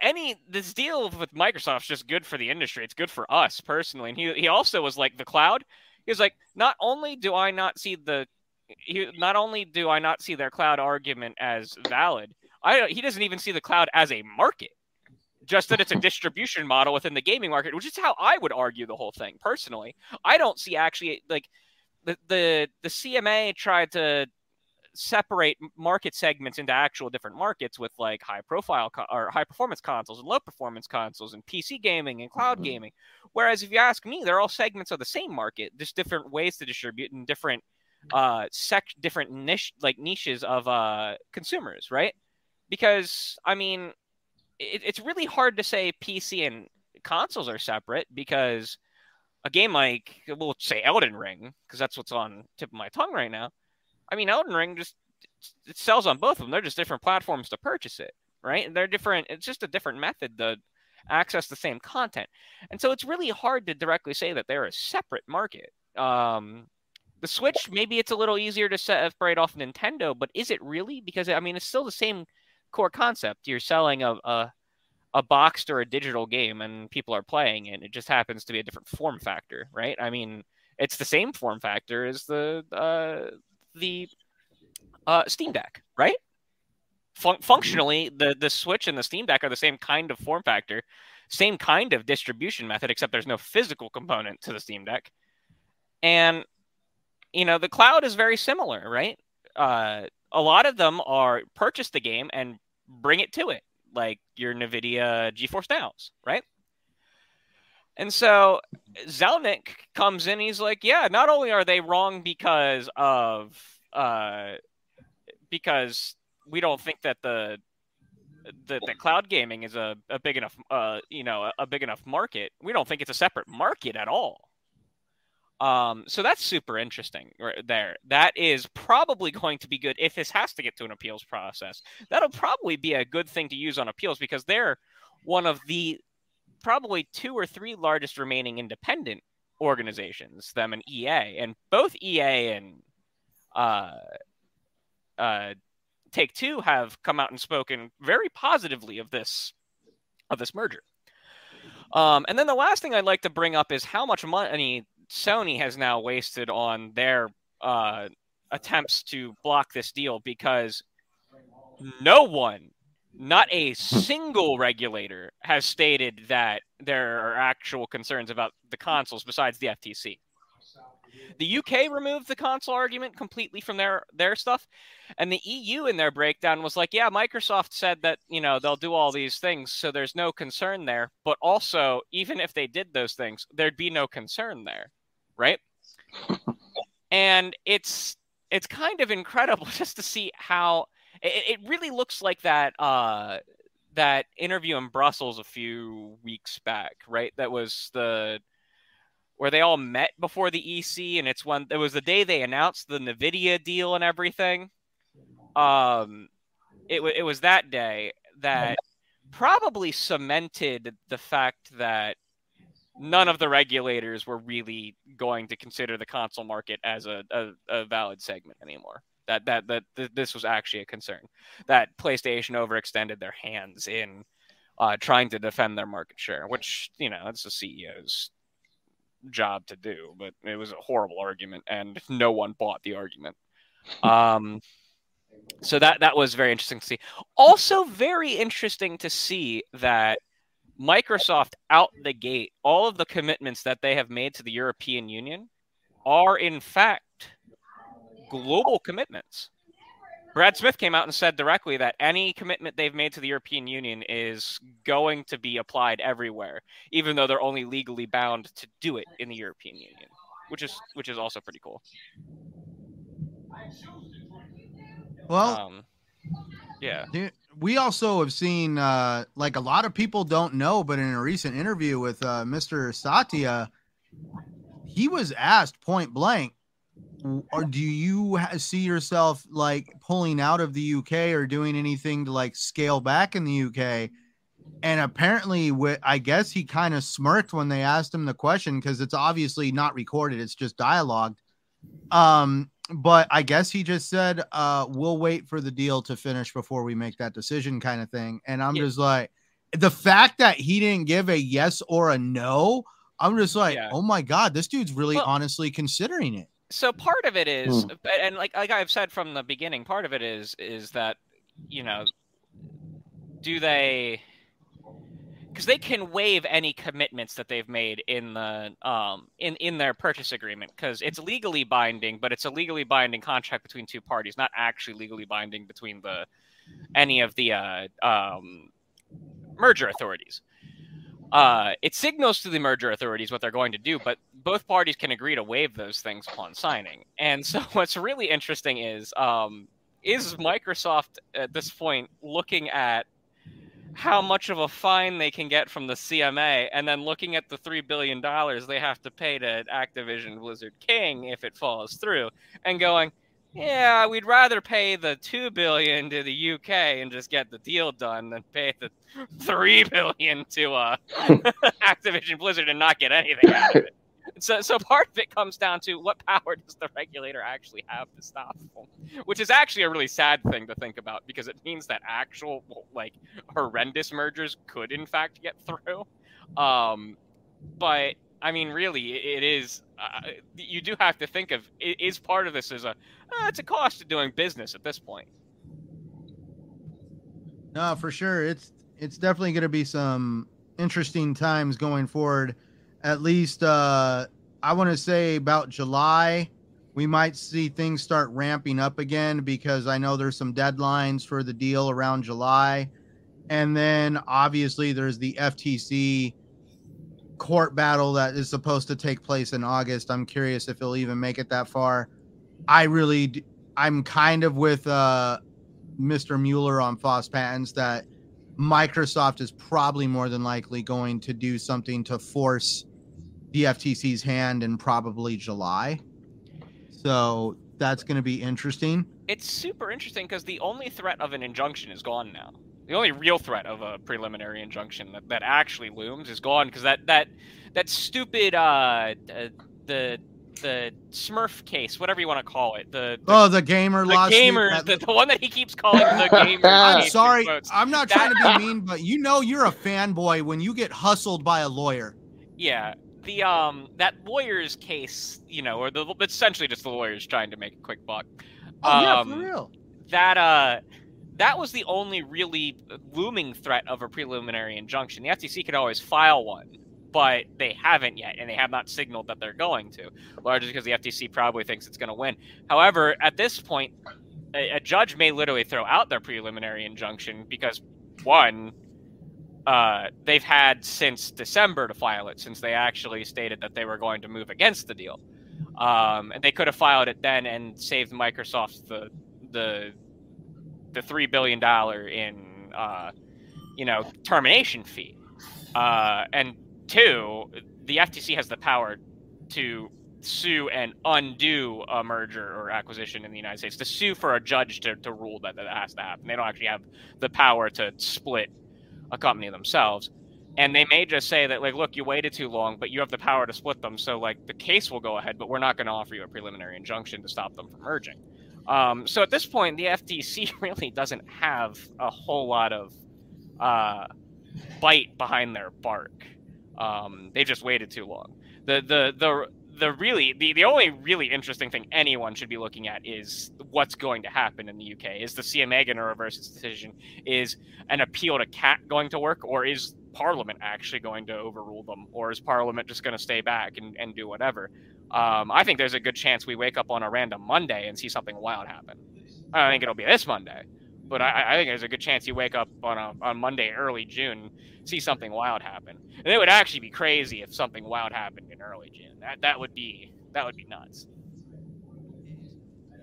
any this deal with Microsoft's just good for the industry. It's good for us personally. And he he also was like the cloud. He was like, not only do I not see the he not only do I not see their cloud argument as valid, I he doesn't even see the cloud as a market. Just that it's a distribution model within the gaming market, which is how I would argue the whole thing personally. I don't see actually like the the the CMA tried to separate market segments into actual different markets with like high profile co- or high performance consoles and low performance consoles and PC gaming and cloud mm-hmm. gaming. Whereas if you ask me, they're all segments of the same market, just different ways to distribute and different uh sec different niche like niches of uh consumers, right? Because I mean, it, it's really hard to say PC and consoles are separate because a game like we'll say Elden Ring because that's what's on tip of my tongue right now I mean, Elden Ring just it sells on both of them. They're just different platforms to purchase it, right? And they're different. It's just a different method to access the same content, and so it's really hard to directly say that they're a separate market. Um, the Switch, maybe it's a little easier to separate off Nintendo, but is it really? Because I mean, it's still the same core concept. You're selling a, a a boxed or a digital game and people are playing it. It just happens to be a different form factor, right? I mean, it's the same form factor as the uh, the uh, Steam Deck, right? Fun- functionally, the the Switch and the Steam Deck are the same kind of form factor, same kind of distribution method, except there's no physical component to the Steam Deck. And you know, the cloud is very similar, right? Uh, a lot of them are purchase the game and bring it to it, like your NVIDIA GeForce Nows, right? And so Zelnick comes in, he's like, yeah, not only are they wrong because of uh because we don't think that the the, cloud gaming is a, a big enough uh you know a, a big enough market. We don't think it's a separate market at all. Um, so that's super interesting right there. That is probably going to be good if this has to get to an appeals process. That'll probably be a good thing to use on appeals because they're one of the probably two or three largest remaining independent organizations, them and EA, and both EA and uh, uh, Take Two have come out and spoken very positively of this of this merger. Um, and then the last thing I'd like to bring up is how much money Sony has now wasted on their uh, attempts to block this deal because no one not a single regulator has stated that there are actual concerns about the consoles besides the FTC. The UK removed the console argument completely from their their stuff, and the EU in their breakdown was like, "Yeah, Microsoft said that you know they'll do all these things, so there's no concern there. But also, even if they did those things, there'd be no concern there, right?" <laughs> and it's it's kind of incredible <laughs> just to see how it, it really looks like that uh, that interview in Brussels a few weeks back, right? That was the where they all met before the EC, and it's when it was the day they announced the Nvidia deal and everything. Um, it it was that day that probably cemented the fact that none of the regulators were really going to consider the console market as a, a, a valid segment anymore that that that th- this was actually a concern that PlayStation overextended their hands in uh, trying to defend their market share, which you know it's the CEO's job to do, but it was a horrible argument, and <laughs> no one bought the argument. Um, so that that was very interesting to see. Also, very interesting to see that Microsoft out the gate, all of the commitments that they have made to the European Union are in fact global commitments. Brad Smith came out and said directly that any commitment they've made to the European Union is going to be applied everywhere, even though they're only legally bound to do it in the European Union, which is which is also pretty cool. Well, um, yeah. We also have seen, uh, like a lot of people don't know, but in a recent interview with uh, Mr. Satya, he was asked point blank, or do you see yourself like pulling out of the UK or doing anything to like scale back in the UK? And apparently, I guess he kind of smirked when they asked him the question because it's obviously not recorded; it's just dialogued. Um, but I guess he just said, uh, "We'll wait for the deal to finish before we make that decision," kind of thing. And I'm yeah. just like, the fact that he didn't give a yes or a no, I'm just like, yeah. oh my god, this dude's really well, honestly considering it so part of it is mm. and like like I've said from the beginning, part of it is is that you know do they because they can waive any commitments that they've made in the um in in their purchase agreement because it's legally binding but it's a legally binding contract between two parties not actually legally binding between the any of the uh, um, merger authorities uh, it signals to the merger authorities what they're going to do, but both parties can agree to waive those things upon signing. And so, <laughs> what's really interesting is um, is Microsoft at this point looking at how much of a fine they can get from the CMA, and then looking at the three billion dollars they have to pay to Activision Blizzard King if it falls through, and going yeah, we'd rather pay the two billion to the UK and just get the deal done than pay the <laughs> three billion to uh, <laughs> Activision Blizzard and not get anything out of it. So, so part of it comes down to what power <laughs> does the regulator actually have to stop them, which is actually a really sad thing to think about because it means that actual like horrendous mergers could in fact get through. Um, but I mean, really, it is. Uh, you do have to think of is part of this as a uh, it's a cost of doing business at this point. No, for sure. It's it's definitely going to be some interesting times going forward. At least uh, I want to say about July, we might see things start ramping up again because I know there's some deadlines for the deal around July. And then obviously there's the FTC court battle that is supposed to take place in August. I'm curious if he'll even make it that far. I really, I'm kind of with uh, Mr. Mueller on FOSS Patents that Microsoft is probably more than likely going to do something to force the FTC's hand in probably July. So that's going to be interesting. It's super interesting because the only threat of an injunction is gone now. The only real threat of a preliminary injunction that, that actually looms is gone because that that that stupid uh, uh the the Smurf case, whatever you want to call it. The, the oh, the gamer the lawsuit. gamers, the, the one that he keeps calling the <laughs> gamer. I'm sorry, I'm not trying to be mean, but you know you're a fanboy when you get hustled by a lawyer. Yeah, the um that lawyer's case, you know, or the essentially just the lawyers trying to make a quick buck. Oh um, yeah, for um, real. That uh that was the only really looming threat of a preliminary injunction. The FTC could always file one but they haven't yet, and they have not signaled that they're going to, largely because the FTC probably thinks it's going to win. However, at this point, a, a, judge may literally throw out their preliminary injunction because, one, uh, they've had since December to file it, since they actually stated that they were going to move against the deal. Um, and they could have filed it then and saved Microsoft the the the three billion dollar in uh, you know termination fee. Uh, and Two, the FTC has the power to sue and undo a merger or acquisition in the United States, to sue for a judge to, to rule that that has to happen. They don't actually have the power to split a company themselves. And they may just say that, like, look, you waited too long, but you have the power to split them. So, like, the case will go ahead, but we're not going to offer you a preliminary injunction to stop them from merging. Um, so at this point, the FTC <laughs> really doesn't have a whole lot of uh, bite behind their bark. Um, they just waited too long. The the the the really the, the only really interesting thing anyone should be looking at is what's going to happen in the UK. Is the CMA going to reverse its decision? Is an appeal to CAT going to work, or is Parliament actually going to overrule them, or is Parliament just going to stay back and, and do whatever? Um, I think there's a good chance we wake up on a random Monday and see something wild happen. I don't think it'll be this Monday, but I, I, think there's a good chance you wake up on a on Monday, early June, see something wild happen. And it would actually be crazy if something wild happened in early June. That that would be that would be nuts.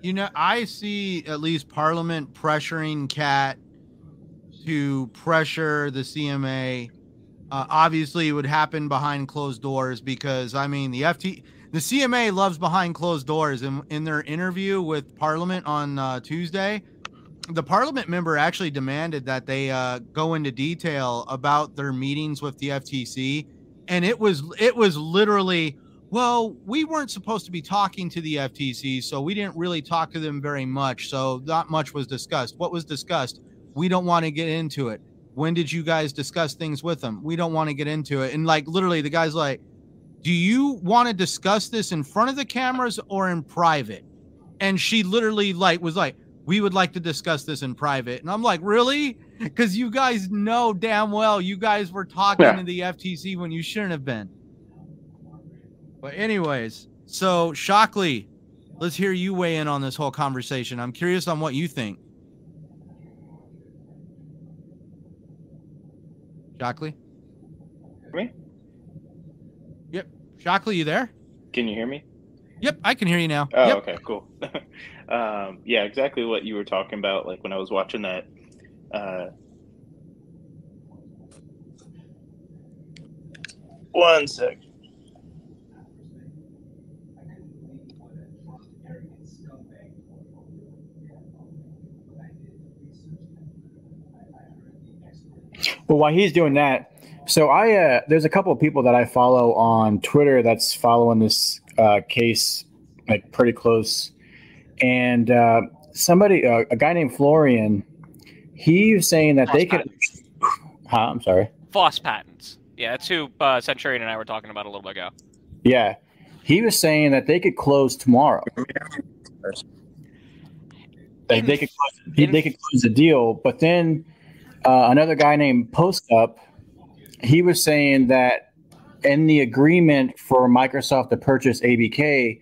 You know, I see at least Parliament pressuring CAT to pressure the CMA. Uh, obviously, it would happen behind closed doors because I mean the FT, the CMA loves behind closed doors. In in their interview with Parliament on uh, Tuesday, the parliament member actually demanded that they uh, go into detail about their meetings with the FTC, and it was it was literally, well, we weren't supposed to be talking to the FTC, so we didn't really talk to them very much. So not much was discussed. What was discussed? We don't want to get into it. When did you guys discuss things with them? We don't want to get into it. And like literally, the guy's like, "Do you want to discuss this in front of the cameras or in private?" And she literally like was like we would like to discuss this in private. And I'm like, really? Because you guys know damn well you guys were talking yeah. to the FTC when you shouldn't have been. But, anyways, so Shockley, let's hear you weigh in on this whole conversation. I'm curious on what you think. Shockley? Me? Yep. Shockley, you there? Can you hear me? Yep, I can hear you now. Oh, yep. okay, cool. <laughs> um, yeah, exactly what you were talking about. Like when I was watching that. Uh, one sec. Well, while he's doing that, So I uh, there's a couple of people that I follow on Twitter that's following this uh, case like pretty close, and uh, somebody uh, a guy named Florian, he's saying that they could. <sighs> Huh, I'm sorry. FOSS Patents. Yeah, that's who uh, Centurion and I were talking about a little bit ago. Yeah, he was saying that they could close tomorrow. Like In- they could close, in- they could close the deal, but then uh, another guy named Post Up, he was saying that in the agreement for Microsoft to purchase ABK,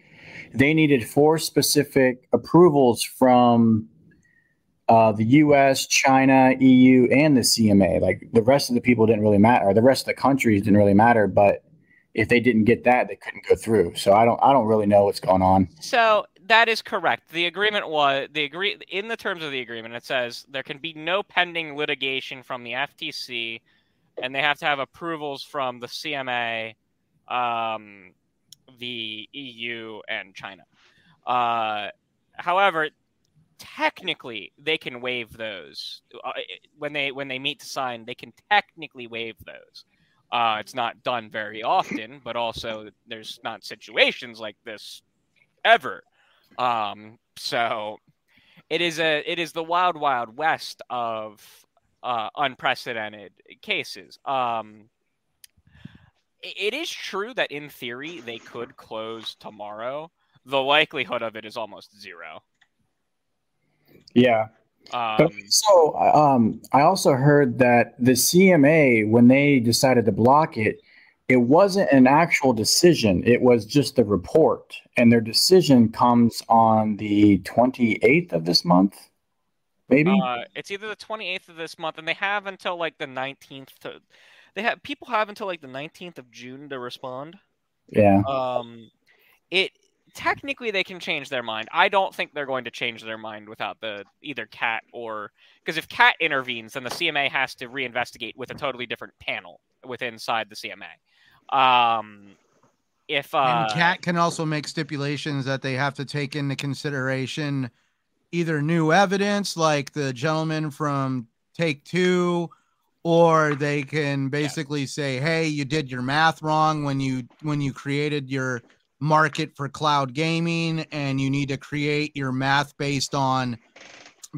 they needed four specific approvals from uh, the U.S., China, EU, and the CMA. Like the rest of the people didn't really matter. Or the rest of the countries didn't really matter, but if they didn't get that, they couldn't go through. So I don't, I don't really know what's going on. So that is correct. The agreement was the agree in the terms of the agreement. It says there can be no pending litigation from the FTC, and they have to have approvals from the CMA, um, the EU, and China. Uh, however, technically, they can waive those uh, when they when they meet to sign. They can technically waive those. Uh, it's not done very often, but also there's not situations like this ever. Um, so it is a it is the wild wild west of uh, unprecedented cases. Um, it is true that in theory they could close tomorrow. The likelihood of it is almost zero. Yeah. Um, so um, I also heard that the CMA, when they decided to block it, it wasn't an actual decision. It was just a report. And their decision comes on the 28th of this month, maybe? Uh, it's either the 28th of this month, and they have until like the 19th to. They have people have until like the 19th of June to respond. yeah. Um, it technically they can change their mind. I don't think they're going to change their mind without the either CAT or because if CAT intervenes, then the CMA has to reinvestigate with a totally different panel within inside the CMA. Um, if uh, and CAT can also make stipulations that they have to take into consideration either new evidence like the gentleman from take two or they can basically say hey you did your math wrong when you when you created your market for cloud gaming and you need to create your math based on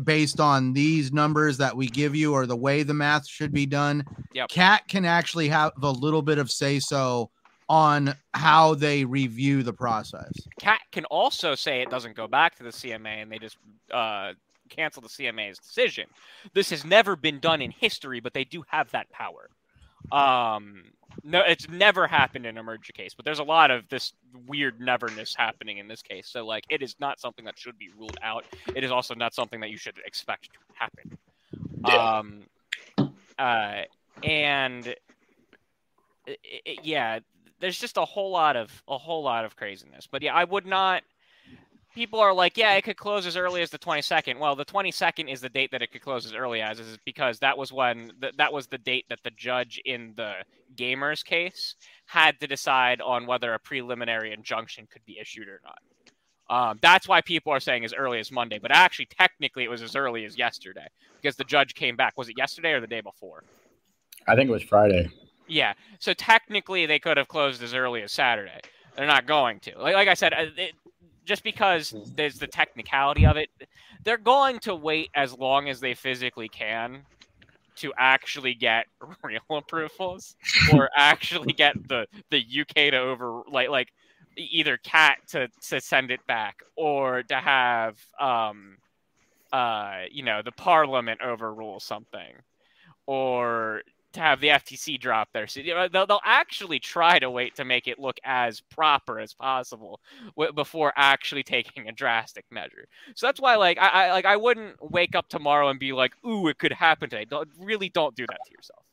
based on these numbers that we give you or the way the math should be done Yep. CAT can actually have a little bit of say so on how they review the process CAT can also say it doesn't go back to the CMA and they just uh, cancel the CMA's decision. This has never been done in history, but they do have that power. Um, no, it's never happened in a merger case, but there's a lot of this weird neverness happening in this case. So, like, it is not something that should be ruled out. It is also not something that you should expect to happen. Um, uh, and i- i- yeah, there's just a whole lot of a whole lot of craziness. But yeah, I would not. People are like, yeah, it could close as early as the 22nd. Well, the 22nd is the date that it could close as early as, is because that was when th- that was the date that the judge in the gamers case had to decide on whether a preliminary injunction could be issued or not. Um, that's why people are saying as early as Monday, but actually, technically, it was as early as yesterday because the judge came back. Was it yesterday or the day before? I think it was Friday. Yeah. So technically, they could have closed as early as Saturday. They're not going to. Like, like I said, uh, it, just because there's the technicality of it, they're going to wait as long as they physically can to actually get <laughs> real approvals or <laughs> actually get the the UK to over like like either CAT to to send it back or to have um uh you know the parliament overrule something or to have the FTC drop their so, you know, they'll, they'll actually try to wait to make it look as proper as possible w- before actually <laughs> taking a drastic measure. So that's why like I, I like I wouldn't wake up tomorrow and be like, "Ooh, it could happen today." Don't, really don't do that to yourself.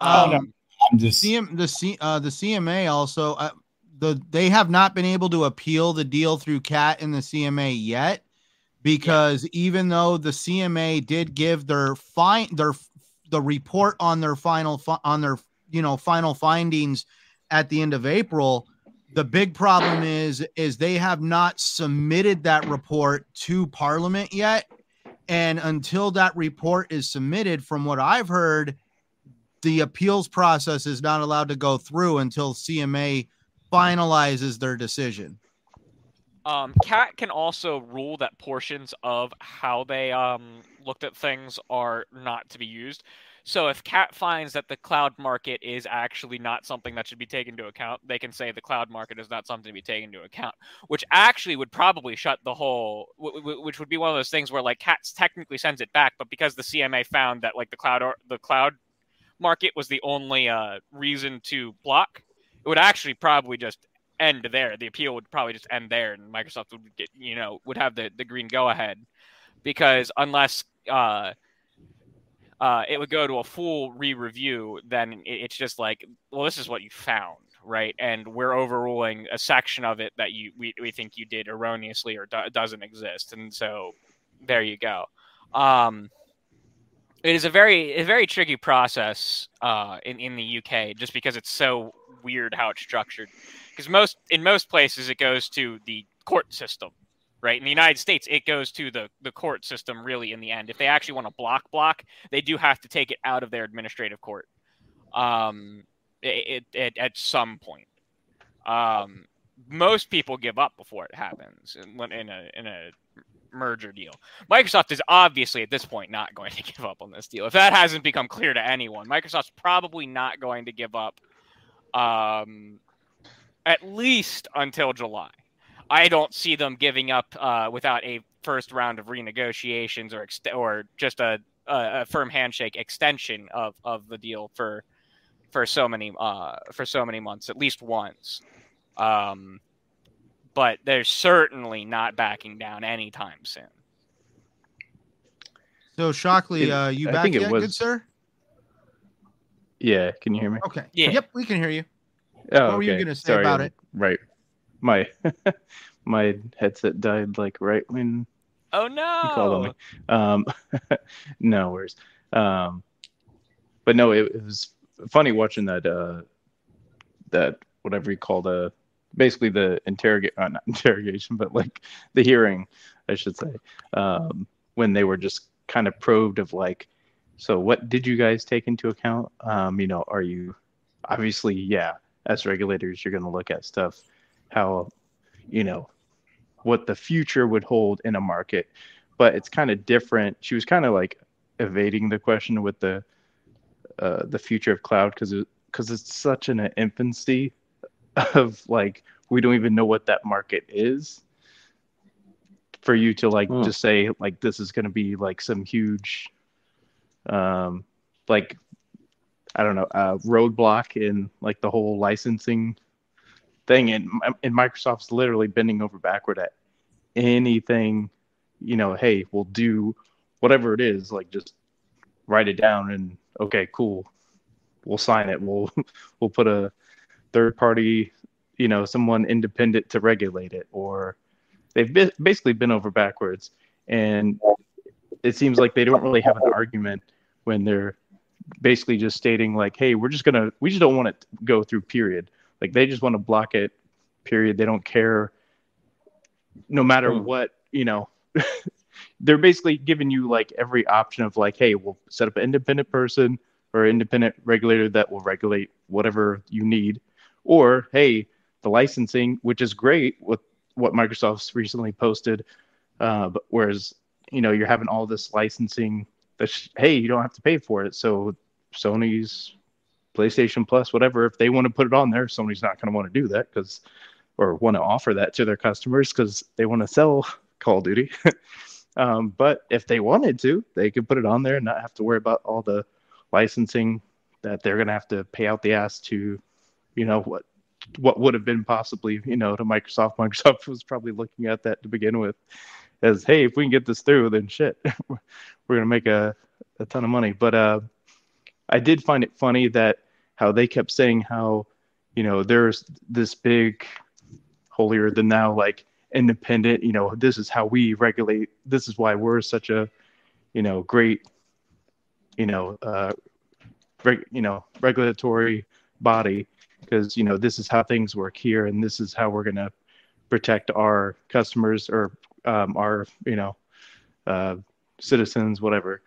Oh, no. um, I'm just CM, the C, uh, the CMA also uh, the they have not been able to appeal the deal through CAT and the CMA yet because even though the CMA did give their fine their the report on their final fi- on their you know final findings at the end of April the big problem is is they have not submitted that report to parliament yet and until that report is submitted from what I've heard the appeals process is not allowed to go through until CMA finalizes their decision. Um, CAT can also rule that portions of how they um, looked at things are not to be used. So if CAT finds that the cloud market is actually not something that should be taken into account, they can say the cloud market is not something to be taken into account, which actually would probably shut the whole, which would be one of those things where like CAT technically sends it back, but because the CMA found that like the cloud or the cloud market was the only uh, reason to block, it would actually probably just end there. The appeal would probably just end there, and Microsoft would get you know would have the the green go ahead because unless uh, uh, it would go to a full re-review, then it's just like, well, this is what you found, right? And we're overruling a section of it that you we, we think you did erroneously or do- doesn't exist, and so there you go. Um, it is a very a very tricky process uh, in in the UK just because it's so weird how it's structured. Because most in most places it goes to the court system, right? In the United States, it goes to the the court system really in the end. If they actually want to block block, they do have to take it out of their administrative court, um, it, it, it at some point. Um, most people give up before it happens in, in a in a merger deal. Microsoft is obviously at this point not going to <laughs> give up on this deal. If that hasn't become clear to anyone, Microsoft's probably not going to give up um, at least until July. I don't see them giving up uh, without a first round of renegotiations or ex- or just a, a, a, firm handshake extension of, of the deal for for so many uh, for so many months, at least once. Um, but they're certainly not backing down anytime soon. So Shockley, uh, you back yet, was... good sir? Yeah, can you hear me? Okay. Yeah. Yep, we can hear you. Oh, what were you gonna say Sorry. about it? Right. My <laughs> my headset died like right when Oh you called on no! me. Um, <laughs> no worries. Um, but no, it, it was funny watching that uh that whatever you call the basically the interrogate uh, not <laughs> interrogation, but like the hearing, I should say, um, when they were just kind of probed of like, so what did you guys take into account? Um, you know, are you obviously, yeah, as regulators, you're going to look at stuff, how, you know, what the future would hold in a market, but it's kind of different. She was kind of like evading the question with the uh, the future of cloud because because it, it's such an infancy of like we don't even know what that market is for you to like Hmm. just say like this is going to be like some huge um like i don't know uh roadblock in like the whole licensing thing and and microsoft's literally bending over backward at anything you know hey we'll do whatever it is like just write it down and okay cool we'll sign it. We'll <laughs> we'll put a third party you know someone independent to regulate it or they've basically been over backwards. And it seems like they don't really have an argument when they're basically just stating like hey we're just gonna we just don't want it to go through period. Like they just want to block it period. They don't care no matter Hmm. what you know. <laughs> They're basically giving you like every option of like hey we'll set up an independent person or independent regulator that will regulate whatever you need. Or hey the licensing which is great with what microsoft's recently posted uh, but whereas you know you're having all this licensing that's hey you don't have to pay for it. So sony's playstation plus whatever if they want to put it on there sony's not going to want to do that because or want to offer that to their customers because they want to sell call of duty. <laughs> Um, but if they wanted to they could put it on there and not have to worry about all the licensing that they're going to have to pay out the ass to you know what what would have been possibly you know to microsoft. <laughs> Microsoft was probably looking at that to begin with as hey if we can get this through then shit <laughs> we're to make a, a ton of money. But uh i did find it funny that how they kept saying how you know there's this big holier than thou like independent you know this is how we regulate this is why we're such a you know great you know uh reg, you know regulatory body. Because you know this is how things work here and this is how we're going to protect our customers or um, our you know uh, citizens whatever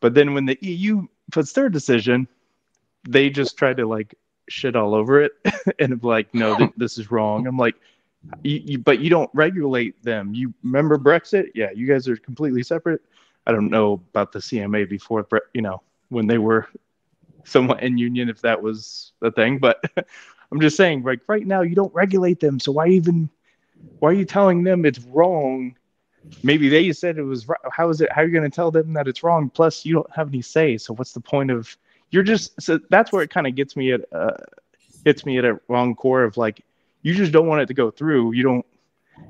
but then when the eu puts their decision they just try to like shit all over it <laughs> and like, no, th- this is wrong. I'm like, you, but you don't regulate them. You remember Brexit? Yeah, you guys are completely separate. I don't know about the CMA before, you know, when they were somewhat in union, if that was a thing. But <laughs> I'm just saying, like right now, you don't regulate them. So why even? Why are you telling them it's wrong? Maybe they said it was. Right. How is it? How are you going to tell them that it's wrong? Plus, you don't have any say. So what's the point of? You're just. So that's where it kind of gets me at. Uh, hits me at a wrong core of like, you just don't want it to go through. You don't.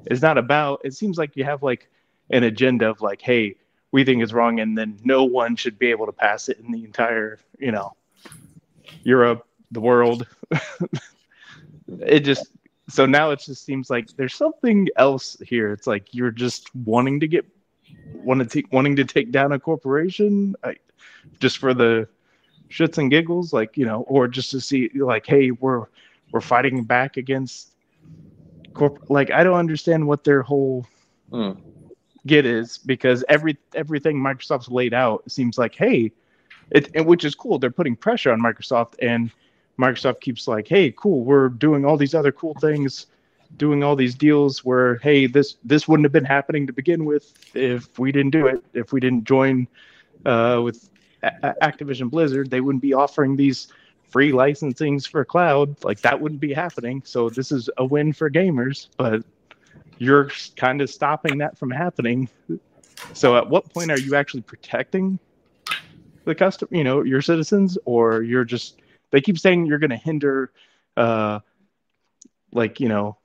It's not about. It seems like you have like an agenda of like, hey, we think it's wrong, and then no one should be able to pass it in the entire, you know, Europe, the world. <laughs> it just so now it just seems like there's something else here. It's like you're just wanting to get wanting to wanting to take down a corporation, like, just for the shits and giggles, like you know, or just to see like, hey, we're we're fighting back against corp. Like I don't understand what their whole mm. get is because every everything Microsoft's laid out seems like, hey, it, and which is cool. They're putting pressure on Microsoft, and Microsoft keeps like, hey, cool, we're doing all these other cool things, doing all these deals where, hey, this this wouldn't have been happening to begin with if we didn't do it, if we didn't join uh, with a- Activision Blizzard, they wouldn't be offering these free licensings for cloud. Like that wouldn't be happening. So this is a win for gamers, but you're kind of stopping that from happening. So at what point are you actually protecting the custom, you know, your citizens, or you're just they keep saying you're going to hinder, uh, like you know,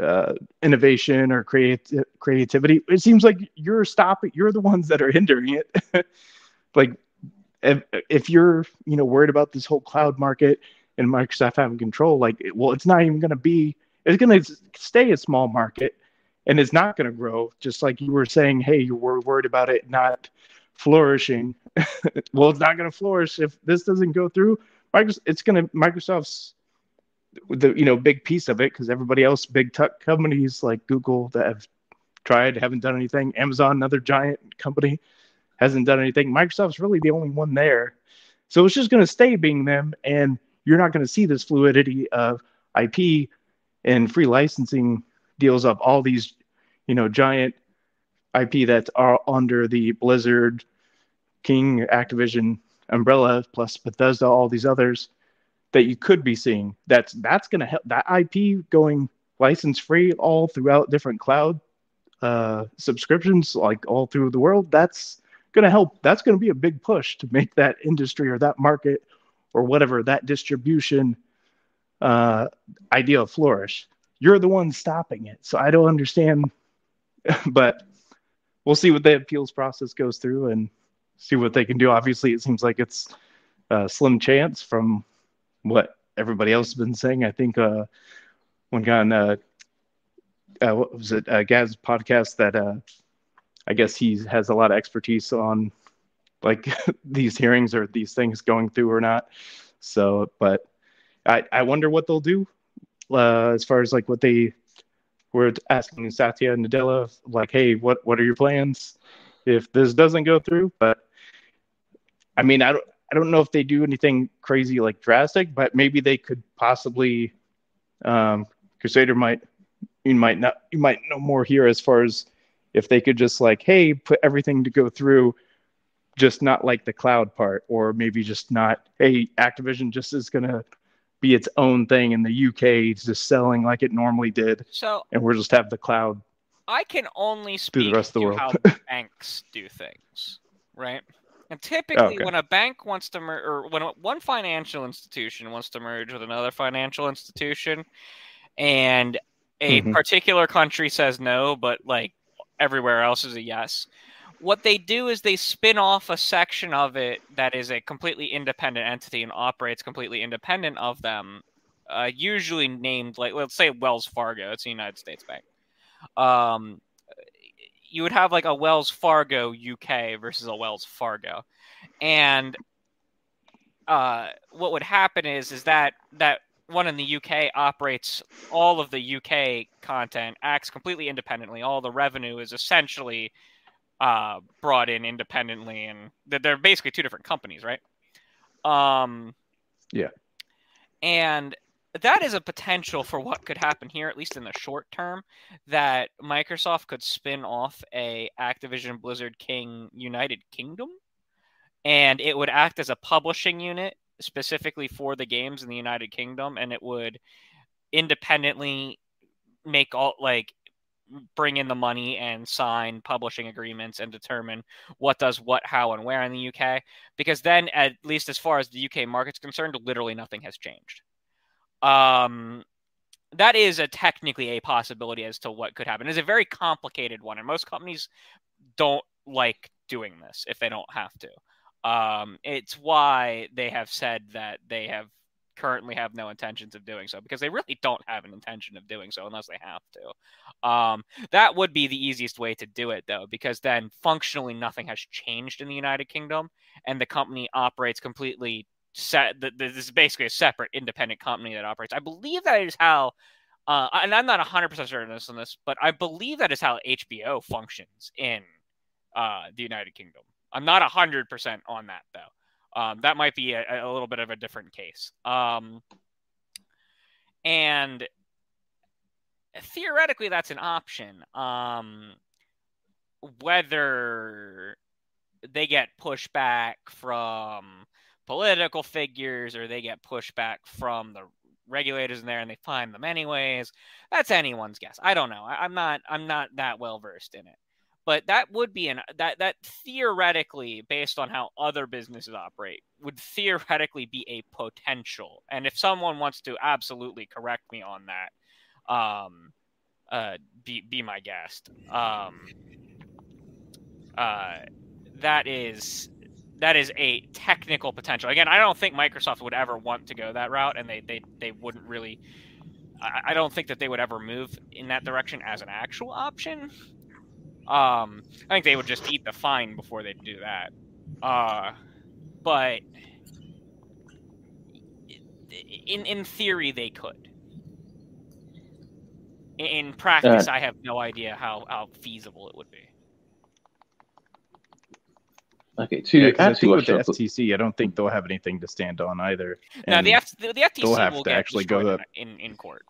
uh, innovation or create creativity. It seems like you're stopping. You're the ones that are hindering it. <laughs> like if, if you're you know worried about this whole cloud market and Microsoft having control, like well, it's not even going to be. It's going to stay a small market, and it's not going to grow. Just like you were saying, hey, you were worried about it not flourishing. <laughs> well, it's not going to flourish if this doesn't go through. Microsoft, it's going to Microsoft's the you know big piece of it because everybody else, big tech companies like Google that have tried haven't done anything. Amazon, another giant company, hasn't done anything. Microsoft's really the only one there, so it's just going to stay being them, and you're not going to see this fluidity of IP and free licensing deals of all these you know giant IP that are under the Blizzard, King, Activision umbrella, plus Bethesda, all these others that you could be seeing. That's that's going to help that IP going license free all throughout different cloud uh, subscriptions, like all through the world. That's going to help. That's going to be a big push to make that industry or that market or whatever that distribution uh, idea flourish. You're the one stopping it, so I don't understand. <laughs> but we'll see what the appeals process goes through and see what they can do. Obviously, it seems like it's a slim chance from what everybody else has been saying. I think uh, one guy on uh, uh, what was it, uh, Gaz podcast that uh, I guess he has a lot of expertise on like <laughs> these hearings or these things going through or not. So, but I, I wonder what they'll do uh, as far as like what they we're asking Satya and Nadella, like, hey, what what are your plans if this doesn't go through? But I mean, I don't I don't know if they do anything crazy like drastic, but maybe they could possibly. Um, Crusader might you might not you might know more here as far as if they could just like, hey, put everything to go through, just not like the cloud part, or maybe just not, hey, Activision just is gonna be its own thing in the UK, it's just selling like it normally did. So and we'll just have the cloud. I can only speak the rest of the to world. how <laughs> banks do things, right? And typically, Okay. when a bank wants to merge, or when one financial institution wants to merge with another financial institution, and a Mhm. particular country says no, but like everywhere else is a yes, what they do is they spin off a section of it that is a completely independent entity and operates completely independent of them, uh, usually named like let's say Wells Fargo. It's a United States bank. Um, you would have like a Wells Fargo UK versus a Wells Fargo, and uh, what would happen is is that that one in the UK operates all of the UK content, acts completely independently. All the revenue is essentially uh, brought in independently, and they're- they're basically two different companies, right? Um, Yeah. And that is a potential for what could happen here, at least in the short term, that Microsoft could spin off a Activision Blizzard King United Kingdom, and it would act as a publishing unit specifically for the games in the United Kingdom, and it would independently make all like bring in the money and sign publishing agreements and determine what does what, how, and where in the UK. Because then, at least as far as the UK market's concerned, literally nothing has changed. Um, that is a technically a possibility as to what could happen. It's a very complicated one, and most companies don't like doing this if they don't have to. Um, it's why they have said that they have currently have no intentions of doing so because they really don't have an intention of doing so unless they have to. Um, that would be the easiest way to do it though, because then functionally nothing has changed in the United Kingdom and the company operates completely set. This is basically a separate independent company that operates. I believe that is how. Uh, and I'm not 100% certain on this, but I believe that is how HBO functions in uh, the United Kingdom. I'm not 100% on that, though. Um, that might be a, a, little bit of a different case. Um, and theoretically, that's an option. Um, whether they get pushback from political figures or they get pushback from the regulators in there and they find them anyways, that's anyone's guess. I don't know. I, I'm not. I'm not that well versed in it but that would be an that that theoretically based on how other businesses operate would theoretically be a potential and if someone wants to absolutely correct me on that um uh be be my guest um uh that is that is a technical potential again i don't think microsoft would ever want to go that route and they they, they wouldn't really I don't think that they would ever move in that direction as an actual option um, I think they would just eat the fine before they do that. Uh, but in in theory, they could. In practice, uh, I have no idea how, how feasible it would be. Okay, to yeah, I think with the FTC, I don't think they'll have anything to stand on either. No, the, F- the, the FTC will have to actually go in, in court.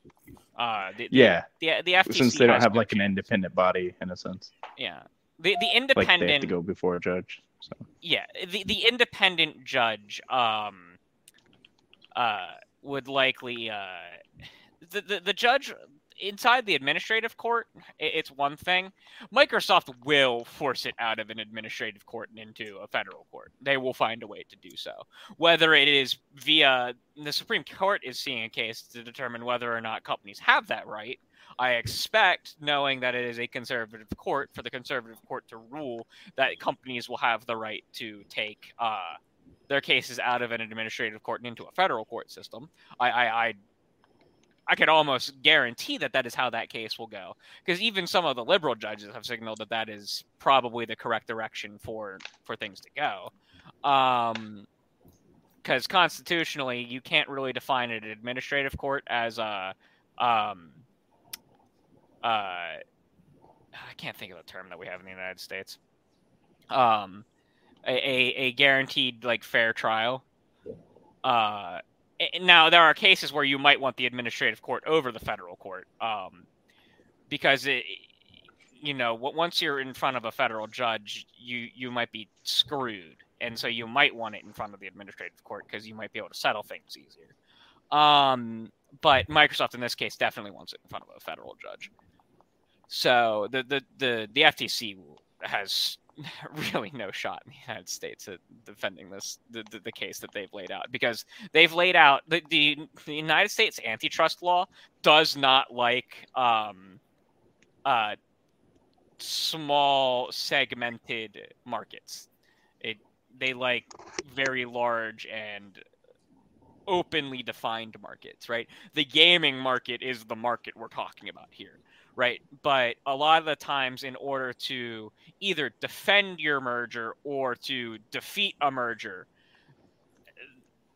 Uh, the, yeah, the, the, FTC since they don't have like an independent body in a sense. Yeah, the the independent like they have to go before a judge. So. Yeah, the the independent judge um uh would likely uh the, the the judge inside the administrative court, it's one thing. Microsoft will force it out of an administrative court and into a federal court. They will find a way to do so. Whether it is via the Supreme Court is seeing a case to determine whether or not companies have that right. I expect, knowing that it is a conservative court, for the conservative court to rule that companies will have the right to take uh, their cases out of an administrative court and into a federal court system. I, I, I I could almost guarantee that that is how that case will go. Because even some of the liberal judges have signaled that that is probably the correct direction for for things to go. Um, because constitutionally, you can't really define an administrative court as a um, uh, I can't think of the term that we have in the United States. Um, a, a, a guaranteed like fair trial. Uh, now there are cases where you might want the administrative court over the federal court um, because it, you know once you're in front of a federal judge you you might be screwed. And so you might want it in front of the administrative court because you might be able to settle things easier. Um, but microsoft in this case definitely wants it in front of a federal judge. So the the the, the ftc has <laughs> really no shot in the United States at defending this the, the, the, case that they've laid out because they've laid out the, the, the United States antitrust law does not like um, uh, small segmented markets. It they like very large and openly defined markets, right? The gaming market is the market we're talking about here right? But a lot of the times, in order to either defend your merger or to defeat a merger,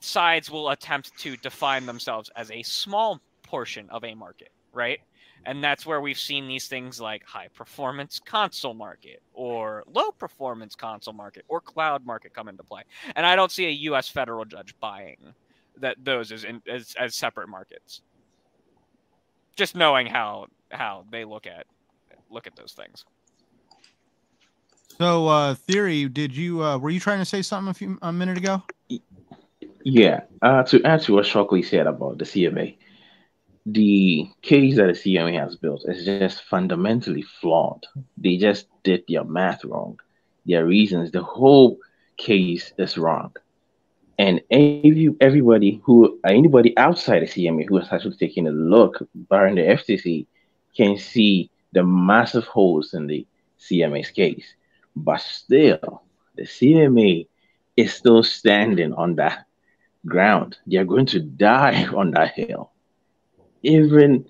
sides will attempt to define themselves as a small portion of a market, right? And that's where we've seen these things like high performance console market or low performance console market or cloud market come into play. And I don't see a US federal judge buying that those as in, as as separate markets. Just knowing how how they look at look at those things. So, uh, theory, did you uh, were you trying to say something a few a minute ago? Yeah. Uh, to add to what Shockley said about the CMA, the case that the CMA has built is just fundamentally flawed. They just did their math wrong. Their reasons, the whole case is wrong. And every, everybody who, uh, anybody outside the CMA who has actually taken a look, barring the FTC, can see the massive holes in the CMA's case. But still, the CMA is still standing on that ground. They are going to die <laughs> on that hill. Even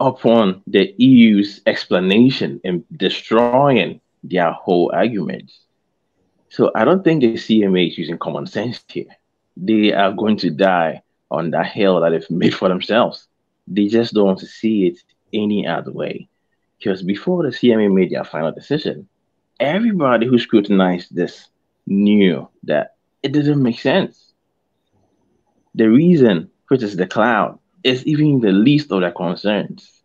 upon the EU's explanation and destroying their whole arguments. So I don't think the CMA is using common sense here. They are going to die on that hill that they've made for themselves. They just don't want to see it any other way. Because before the CMA made their final decision, everybody who scrutinized this knew that it didn't make sense. The reason, which is the cloud, is even the least of their concerns.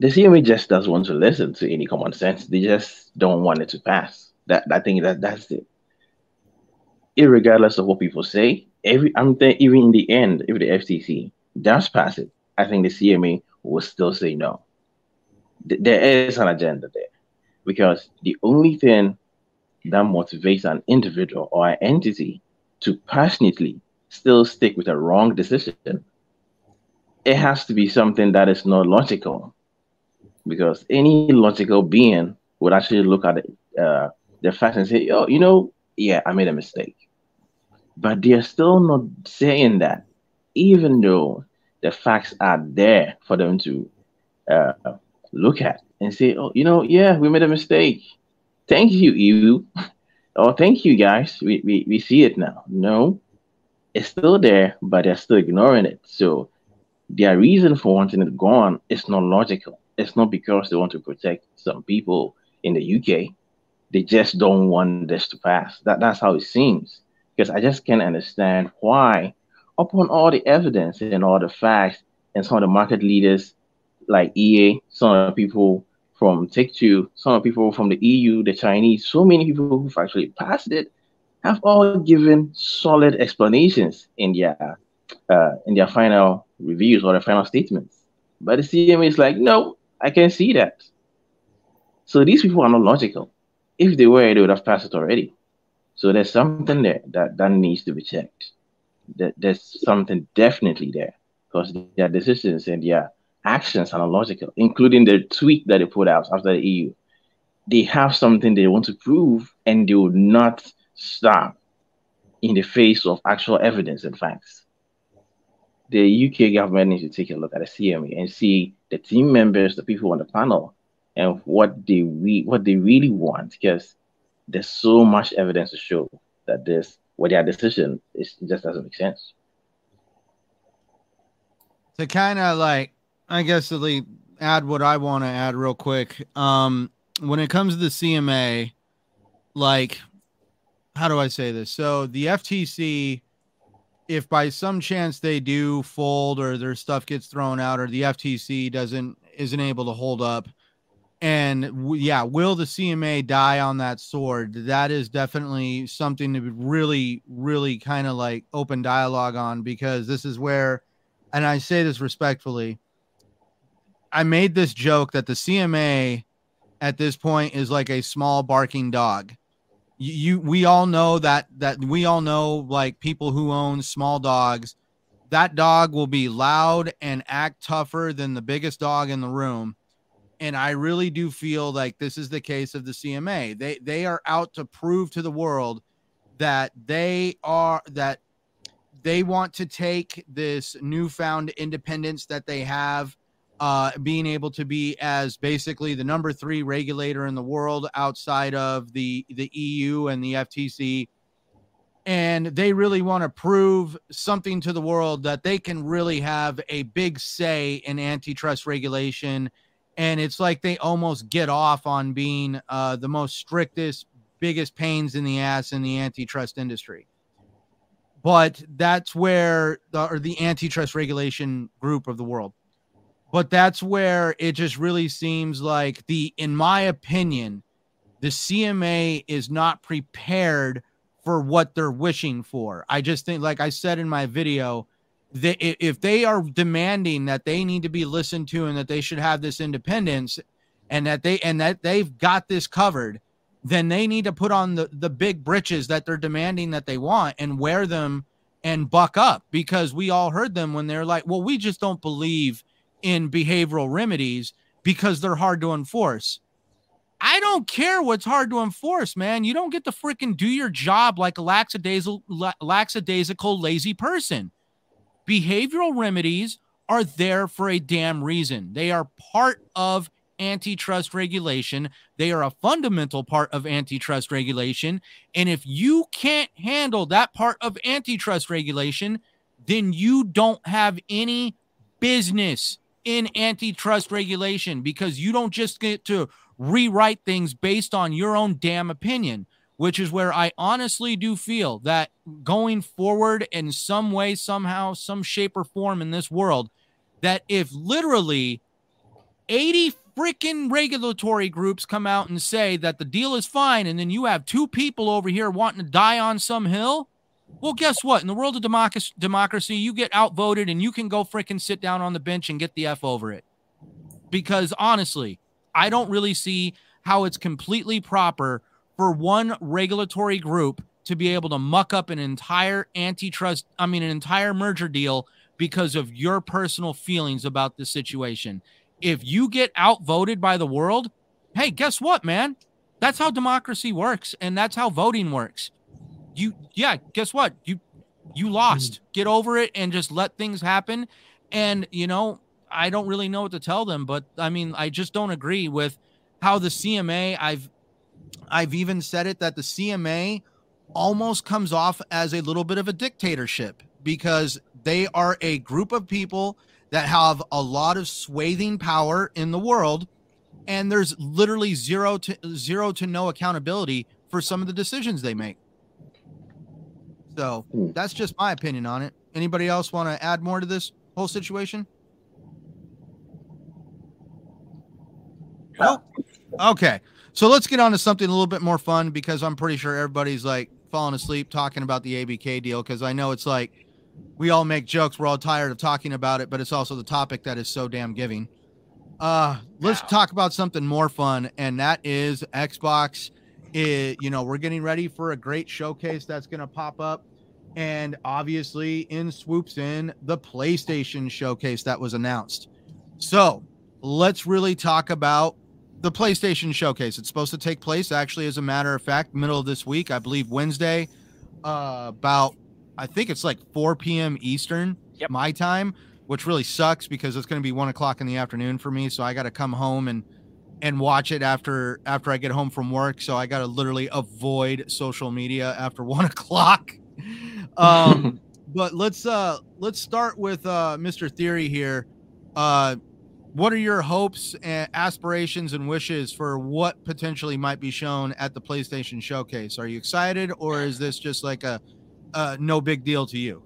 The CMA just doesn't want to listen to any common sense. They just don't want it to pass. That I think that that's it. Irregardless of what people say, every I'm th- even in the end, if the FTC does pass it, I think the CMA will still say no. Th- there is an agenda there because the only thing that motivates an individual or an entity to passionately still stick with a wrong decision, it has to be something that is not logical. Because any logical being would actually look at it, uh, the facts and say, oh, you know, yeah, I made a mistake. But they're still not saying that, even though the facts are there for them to uh, look at and say, oh, you know, yeah, we made a mistake. Thank you, EU. <laughs> oh, thank you, guys. We, we, we see it now. No, it's still there, but they're still ignoring it. So their reason for wanting it gone is not logical. It's not because they want to protect some people in the UK. They just don't want this to pass. That, that's how it seems. Because I just can't understand why, upon all the evidence and all the facts, and some of the market leaders like EA, some of the people from Take Two, some of the people from the EU, the Chinese, so many people who've actually passed it have all given solid explanations in their uh, in their final reviews or their final statements. But the CMA is like, no, I can't see that. So these people are not logical. If they were, they would have passed it already. So there's something there that, that needs to be checked. That there's something definitely there because their decisions and their actions are logical, including the tweet that they put out after the EU. They have something they want to prove and they will not stop in the face of actual evidence and facts. The UK government needs to take a look at the CMA and see the team members, the people on the panel, and what they re- what they really want, because there's so much evidence to show that this what their decision is just doesn't make sense. To kind of like, I guess, to add what I want to add real quick. Um, when it comes to the CMA, like how do I say this? So the FTC, if by some chance they do fold or their stuff gets thrown out or the FTC doesn't isn't able to hold up, and yeah, will the CMA die on that sword? That is definitely something to really, really kind of like open dialogue on because this is where, and I say this respectfully, I made this joke that the CMA at this point is like a small barking dog. You, you we all know that that we all know like people who own small dogs. That dog will be loud and act tougher than the biggest dog in the room and i really do feel like this is the case of the cma they they are out to prove to the world that they are that they want to take this newfound independence that they have uh, being able to be as basically the number three regulator in the world outside of the the EU and the FTC. And they really want to prove something to the world that they can really have a big say in antitrust regulation. And it's like they almost get off on being uh, the most strictest, biggest pains in the ass in the antitrust industry. but that's where the or the antitrust regulation group of the world. But that's where it just really seems like the, in my opinion, the CMA is not prepared for what they're wishing for. I just think, like I said in my video, that if they are demanding that they need to be listened to and that they should have this independence and that they and that they've got this covered, then they need to put on the, the big britches that they're demanding that they want and wear them and buck up because we all heard them when they're like, well, we just don't believe in behavioral remedies because they're hard to enforce. I don't care what's hard to enforce, man. You don't get to freaking do your job like a lackadaisical, lackadaisical lazy person. Behavioral remedies are there for a damn reason. They are part of antitrust regulation. They are a fundamental part of antitrust regulation. And if you can't handle that part of antitrust regulation, then you don't have any business in antitrust regulation because you don't just get to rewrite things based on your own damn opinion, which is where I honestly do feel that going forward in some way, somehow, some shape or form in this world, that if literally 80 freaking regulatory groups come out and say that the deal is fine, and then you have two people over here wanting to die on some hill, well, guess what? In the world of democracy, you get outvoted and you can go freaking sit down on the bench and get the F over it. Because honestly, I don't really see how it's completely proper for one regulatory group to be able to muck up an entire antitrust, I mean, an entire merger deal because of your personal feelings about the situation. If you get outvoted by the world, hey, guess what, man? That's how democracy works and that's how voting works you yeah guess what you you lost mm-hmm. get over it and just let things happen and you know i don't really know what to tell them but i mean i just don't agree with how the cma i've i've even said it that the cma almost comes off as a little bit of a dictatorship because they are a group of people that have a lot of swathing power in the world and there's literally zero to zero to no accountability for some of the decisions they make so hmm. that's just my opinion on it. Anybody else want to add more to this whole situation? No. Okay. So let's get on to something a little bit more fun because I'm pretty sure everybody's like falling asleep talking about the ABK deal because I know it's like we all make jokes. We're all tired of talking about it, but it's also the topic that is so damn giving. Uh, let's wow. talk about something more fun, and that is Xbox it, you know, we're getting ready for a great showcase that's going to pop up. And obviously, in swoops in the PlayStation showcase that was announced. So let's really talk about the PlayStation showcase. It's supposed to take place, actually, as a matter of fact, middle of this week, I believe Wednesday, uh, about, I think it's like 4 p.m. Eastern, yep. my time, which really sucks because it's going to be one o'clock in the afternoon for me. So I got to come home and and watch it after after I get home from work. So I got to literally avoid social media after <laughs> one o'clock. <laughs> Um, but let's uh let's start with uh Mr. Theory here. Uh, what are your hopes and aspirations and wishes for what potentially might be shown at the PlayStation Showcase? Are you excited, or is this just like a, a no big deal to you?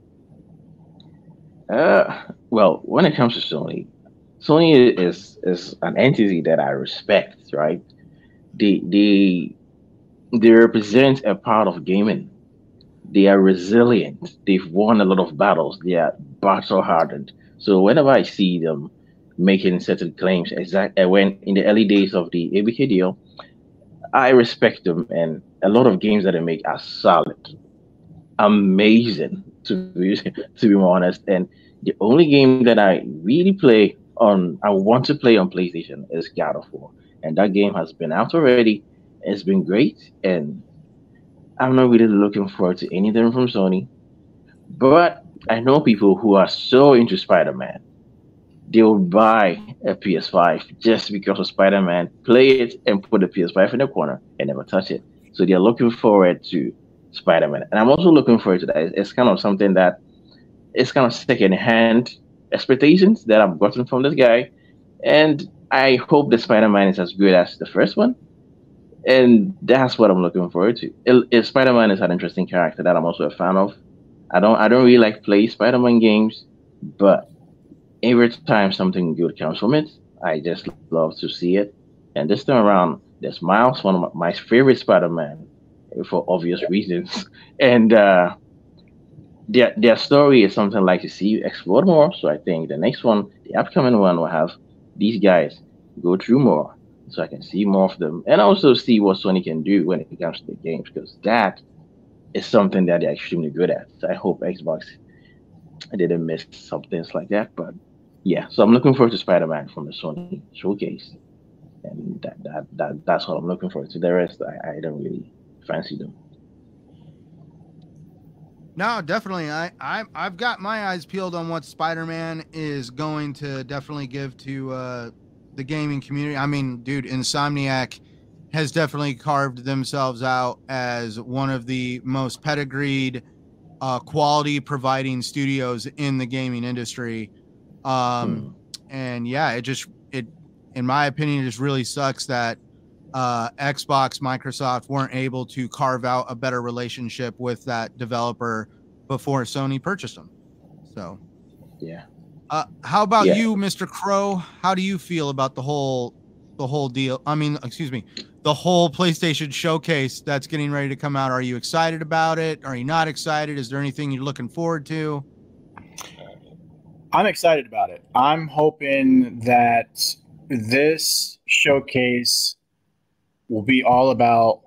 Uh, well, when it comes to Sony, Sony is is an entity that I respect, right? They they they represent a part of gaming. They are resilient. They've won a lot of battles. They are battle hardened. So whenever I see them making certain claims, exact uh, when in the early days of the ABK deal, I respect them, and a lot of games that they make are solid, amazing to be <laughs> to be more honest. And the only game that I really play on I want to play on PlayStation is God of War, and that game has been out already. It's been great, and I'm not really looking forward to anything from Sony. But I know people who are so into Spider-Man, they'll buy a PS5 just because of Spider-Man, play it, and put the PS5 in the corner and never touch it. So they're looking forward to Spider-Man, and I'm also looking forward to that. It's kind of something that it's kind of second hand expectations that I've gotten from this guy, and I hope the Spider-Man is as good as the first one, and that's what I'm looking forward to. Spider-Man is an interesting character that I'm also a fan of, I don't I don't really like play Spider-Man games, but every time something good comes from it, I just love to see it. And this time around, there's Miles, one of my, favorite Spider-Man, for obvious reasons, <laughs> and uh, their their story is something I'd like to see explored more. So I think the next one, the upcoming one, will have these guys go through more, so I can see more of them, and also see what Sony can do when it comes to the games, because that is something that they're extremely good at. So I hope Xbox didn't miss some things like that, but yeah. So I'm looking forward to Spider-Man from the Sony showcase, and that that, that that's what I'm looking forward to. The rest, I, I don't really fancy them. No, definitely. I, I I've got my eyes peeled on what Spider-Man is going to definitely give to uh, the gaming community. I mean, dude, Insomniac has definitely carved themselves out as one of the most pedigreed, uh, quality providing studios in the gaming industry. Um, hmm. And yeah, it just it, in my opinion, it just really sucks that uh, Xbox, Microsoft weren't able to carve out a better relationship with that developer before Sony purchased them. So, yeah. Uh, how about yeah. you, Mr. Crow? How do you feel about the whole the whole deal? I mean, excuse me, the whole PlayStation showcase that's getting ready to come out. Are you excited about it? Are you not excited? Is there anything you're looking forward to? I'm excited about it. I'm hoping that this showcase will be all about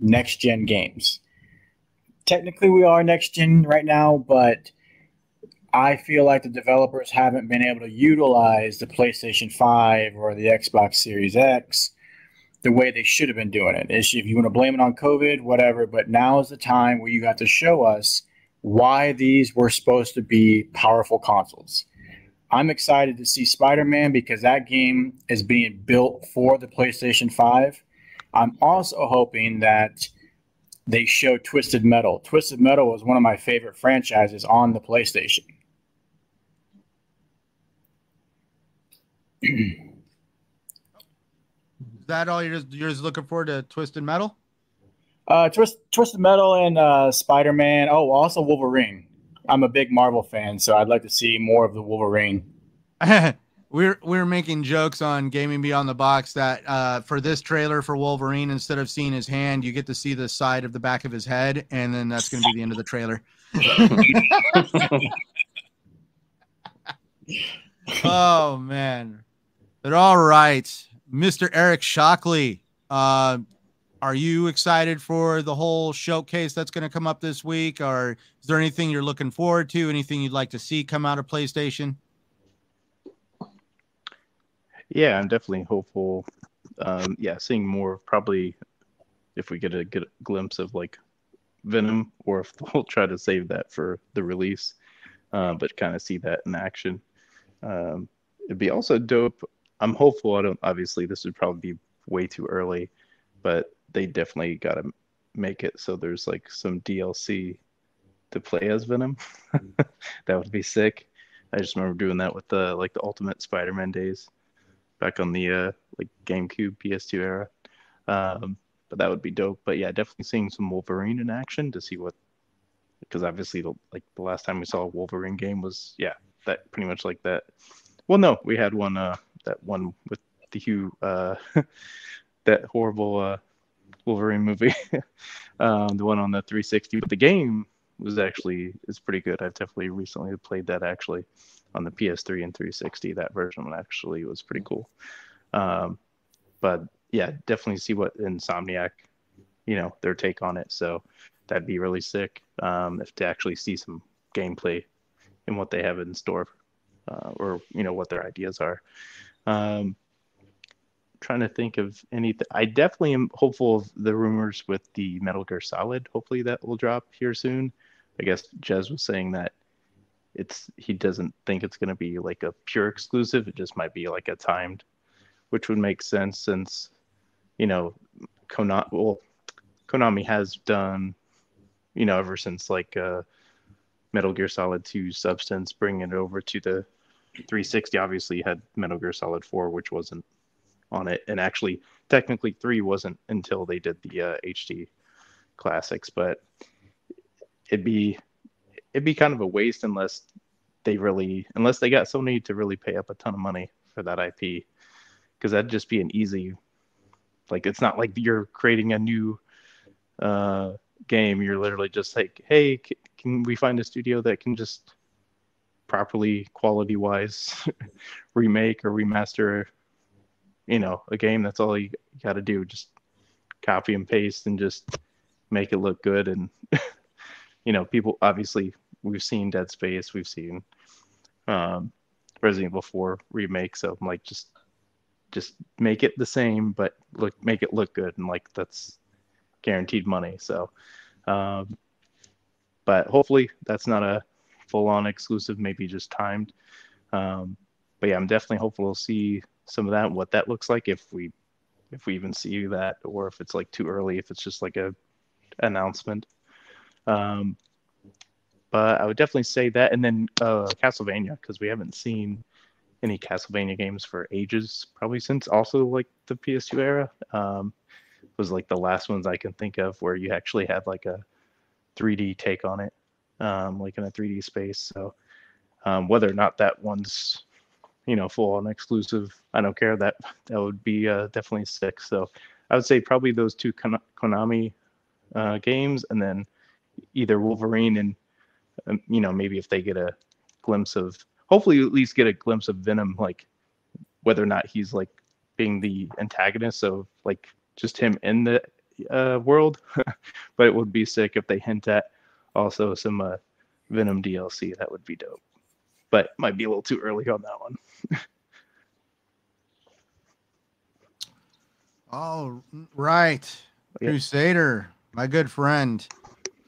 next gen games. Technically, we are next gen right now, but I feel like the developers haven't been able to utilize the PlayStation 5 or the Xbox Series X the way they should have been doing it. If you want to blame it on COVID, whatever, but now is the time where you have to show us why these were supposed to be powerful consoles. I'm excited to see Spider Man because that game is being built for the PlayStation 5 I'm also hoping that they show Twisted Metal. Twisted Metal was one of my favorite franchises on the PlayStation. Is that all you're just, you're just looking forward to Twisted Metal? Uh, Twist, Twisted Metal and uh, Spider Man. Oh, also Wolverine. I'm a big Marvel fan, so I'd like to see more of the Wolverine. <laughs> we're we're making jokes on gaming beyond the box that uh, for this trailer for wolverine instead of seeing his hand you get to see the side of the back of his head and then that's going to be the end of the trailer <laughs> oh man but all right mr eric shockley uh, are you excited for the whole showcase that's going to come up this week or is there anything you're looking forward to anything you'd like to see come out of playstation yeah, I'm definitely hopeful. Um, yeah, seeing more probably if we get a good glimpse of like Venom, or if <laughs> they'll try to save that for the release, uh, but kind of see that in action. Um, it'd be also dope. I'm hopeful. I don't. Obviously, this would probably be way too early, but they definitely got to make it so there's like some DLC to play as Venom. <laughs> that would be sick. I just remember doing that with the like the Ultimate Spider-Man days back on the uh, like GameCube, PS2 era. Um, but that would be dope. But yeah, definitely seeing some Wolverine in action to see what, because obviously the, like the last time we saw a Wolverine game was yeah that pretty much like that. Well, no, we had one uh that one with the Hugh uh <laughs> that horrible uh Wolverine movie, <laughs> um, the one on the 360. But the game was actually is pretty good. I've definitely recently played that actually on the PS3 and 360. That version actually was pretty cool. Um, but yeah, definitely see what Insomniac, you know, their take on it. So that'd be really sick um, if to actually see some gameplay and what they have in store, uh, or you know what their ideas are. Um, trying to think of anything. I definitely am hopeful of the rumors with the Metal Gear Solid. Hopefully that will drop here soon. I guess Jez was saying that it's he doesn't think it's going to be like a pure exclusive. It just might be like a timed, which would make sense since you know Konami. Well, Konami has done you know ever since like uh, Metal Gear Solid 2 Substance, bringing it over to the 360. Obviously, had Metal Gear Solid 4, which wasn't on it, and actually technically three wasn't until they did the uh, HD classics, but it'd be it'd be kind of a waste unless they really unless they got Sony to really pay up a ton of money for that IP, because that'd just be an easy. Like it's not like you're creating a new uh, game. You're literally just like, hey, c- can we find a studio that can just properly quality wise <laughs> remake or remaster you know a game. That's all you got to do just copy and paste and just make it look good. And <laughs> you know people obviously we've seen dead space we've seen um resident evil 4 remake so i'm like just just make it the same but look make it look good and like that's guaranteed money so um but hopefully that's not a full on exclusive maybe just timed. Um but yeah i'm definitely hopeful to see some of that what that looks like if we if we even see that or if it's like too early if it's just like a announcement. Um but i would definitely say that and then uh castlevania because we haven't seen any castlevania games for ages probably since also like the ps2 era. Um was like the last ones i can think of where you actually had like a 3d take on it um like in a 3d space. So um whether or not that one's you know full on exclusive. I don't care that that would be uh, definitely sick. So i would say probably those two Kon- konami uh, games and then either wolverine and um, you know maybe if they get a glimpse of hopefully at least get a glimpse of venom like whether or not he's like being the antagonist of like just him in the uh, world. <laughs> But it would be sick if they hint at also some uh, venom dlc that would be dope but might be a little too early on that one <laughs> All right. Yeah. Crusader, my good friend.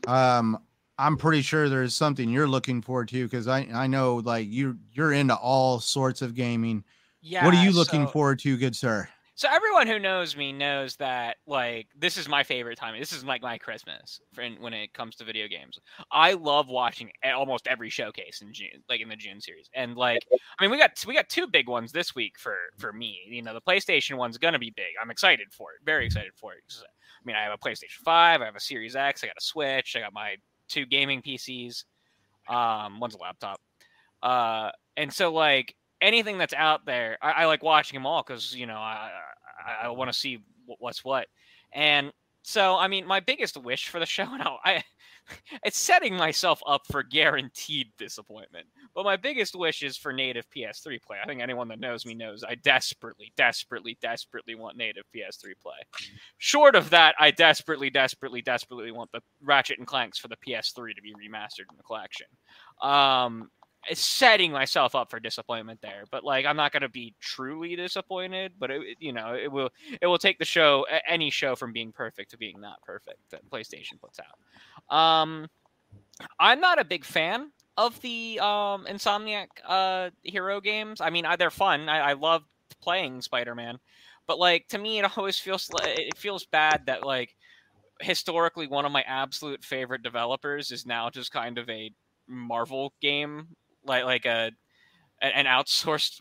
Um, I'm pretty sure there's something you're looking forward to because I, I know like you you're into all sorts of gaming. Yeah. what are you looking so- forward to, good sir? So everyone who knows me knows that like this is my favorite time. This is like my Christmas for when it comes to video games. I love watching almost every showcase in June, like in the June series. And like, I mean, we got we got two big ones this week for for me. You know, the PlayStation one's gonna be big. I'm excited for it. Very excited for it. I mean, I have a PlayStation Five. I have a Series X. I got a Switch. I got my two gaming PCs. Um, one's a laptop. Uh, and so like anything that's out there, I, I like watching them all because you know I I, I want to see what's what. And so I mean, my biggest wish for the show, <laughs> and I, I <laughs> it's setting myself up for guaranteed disappointment. But my biggest wish is for native PS3 play. I think anyone that knows me knows I desperately, desperately, desperately want native PS3 play. Short of that, I desperately, desperately, desperately want the Ratchet and Clanks for the PS3 to be remastered in the collection. Um, setting myself up for disappointment there, but like I'm not gonna be truly disappointed. But it, you know, it will it will take the show any show from being perfect to being not perfect that PlayStation puts out. Um, I'm not a big fan of the um Insomniac uh hero games. I mean, they're fun. I, I love playing Spider-Man, but like to me, it always feels it feels bad that like historically one of my absolute favorite developers is now just kind of a Marvel game, like like a an outsourced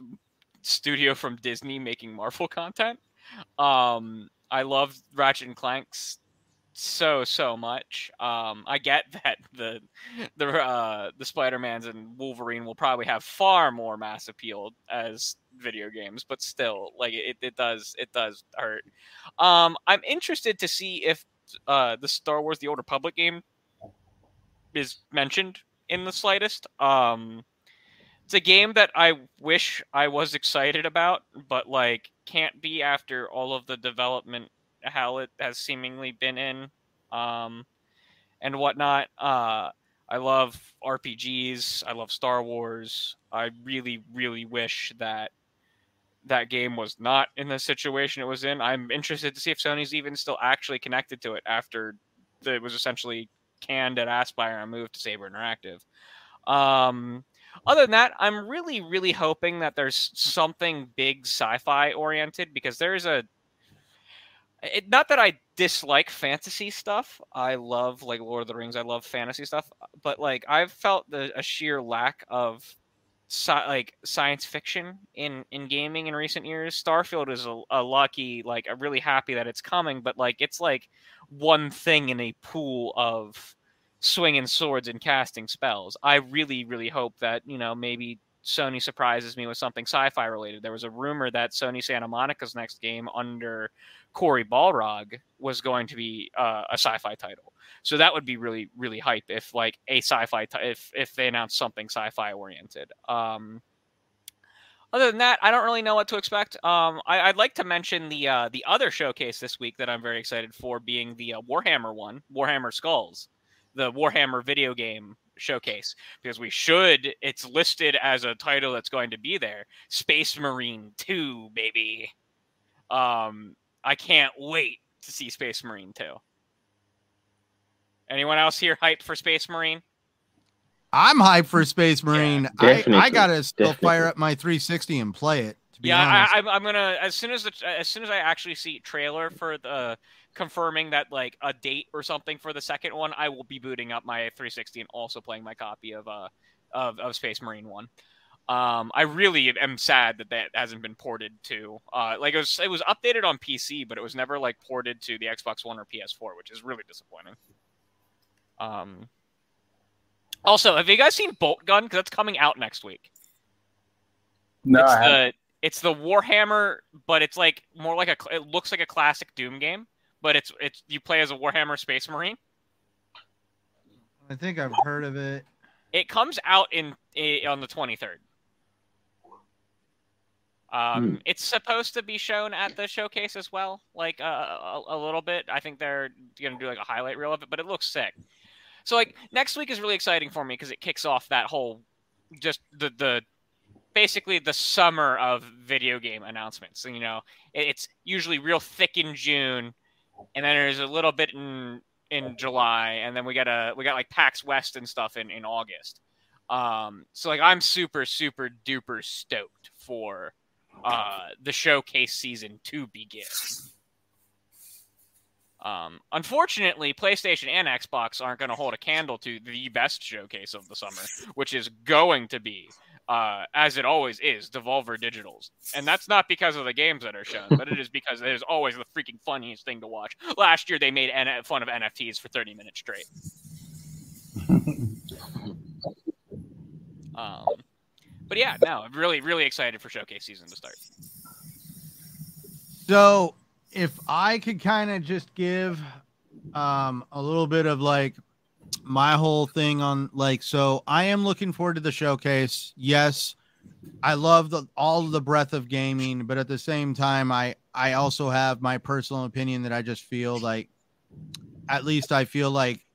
studio from Disney making Marvel content. Um, I love Ratchet and Clanks so so much. Um, I get <laughs> that the the uh, the Spider Mans and Wolverine will probably have far more mass appeal as video games, but still, like it, it does it does hurt. Um, I'm interested to see if uh, the Star Wars: The Old Republic game is mentioned in the slightest. Um, it's a game that I wish I was excited about, but like can't be after all of the development how it has seemingly been in, um, and whatnot. Uh, I love RPGs. I love Star Wars. I really, really wish that that game was not in the situation it was in. I'm interested to see if Sony's even still actually connected to it after it was essentially canned at Aspyr and moved to Saber Interactive. Um, other than that, I'm really, really hoping that there's something big sci-fi oriented because there's a. It, not that I dislike fantasy stuff. I love like Lord of the Rings. I love fantasy stuff, but like I've felt the a sheer lack of sci- like science fiction in in gaming in recent years. Starfield is a, a lucky like I'm really happy that it's coming, but like it's like one thing in a pool of swinging swords and casting spells. I really, really hope that you know maybe Sony surprises me with something sci-fi related. There was a rumor that Sony Santa Monica's next game under Cory Barlog was going to be uh, a sci-fi title. So that would be really, really hype if like a sci-fi t- if if they announced something sci-fi oriented. Um, other than that, I don't really know what to expect. Um, I, would like to mention the uh, the other showcase this week that I'm very excited for, being the uh, Warhammer one, Warhammer Skulls, the Warhammer video game showcase, because we should. It's listed as a title that's going to be there. Space Marine Two, baby. Um, I can't wait to see Space Marine Two. Anyone else here hyped for Space Marine? I'm hyped for Space Marine. Yeah, I, I gotta still definitely. fire up my 360 and play it. yeah, I, am gonna as soon as the, as soon as I actually see trailer for the confirming that like a date or something for the second one, I will be booting up my 360 and also playing my copy of uh of, of Space Marine one. Um, I really am sad that that hasn't been ported to uh like it was it was updated on PC, but it was never like ported to the Xbox One or PS4, which is really disappointing. Um, also, have you guys seen Boltgun? Because that's coming out next week. No, it's the it's the Warhammer, but it's like more like a. It looks like a classic Doom game, but it's it's you play as a Warhammer Space Marine. I think I've heard of it. It comes out in, in on the twenty third. Um, hmm. It's supposed to be shown at the showcase as well, like uh, a, a, little bit. I think they're gonna do like a highlight reel of it, but it looks sick. So like next week is really exciting for me because it kicks off that whole just the the basically the summer of video game announcements. So, you know, it's usually real thick in June, and then there's a little bit in in July, and then we got a we got like PAX West and stuff in in August. Um, so like I'm super super duper stoked for uh the showcase season to begin. Um, unfortunately, PlayStation and Xbox aren't going to hold a candle to the best showcase of the summer, which is going to be, uh, as it always is, Devolver Digitals. And that's not because of the games that are shown, but it is because it is always the freaking funniest thing to watch. Last year, they made N- fun of NFTs for 30 minutes straight. <laughs> um, but yeah, no, I'm really, really excited for showcase season to start. So if I could kind of just give um a little bit of like my whole thing on like so I am looking forward to the showcase. Yes, I love the all the breadth of gaming, but at the same time I I also have my personal opinion that I just feel like at least I feel like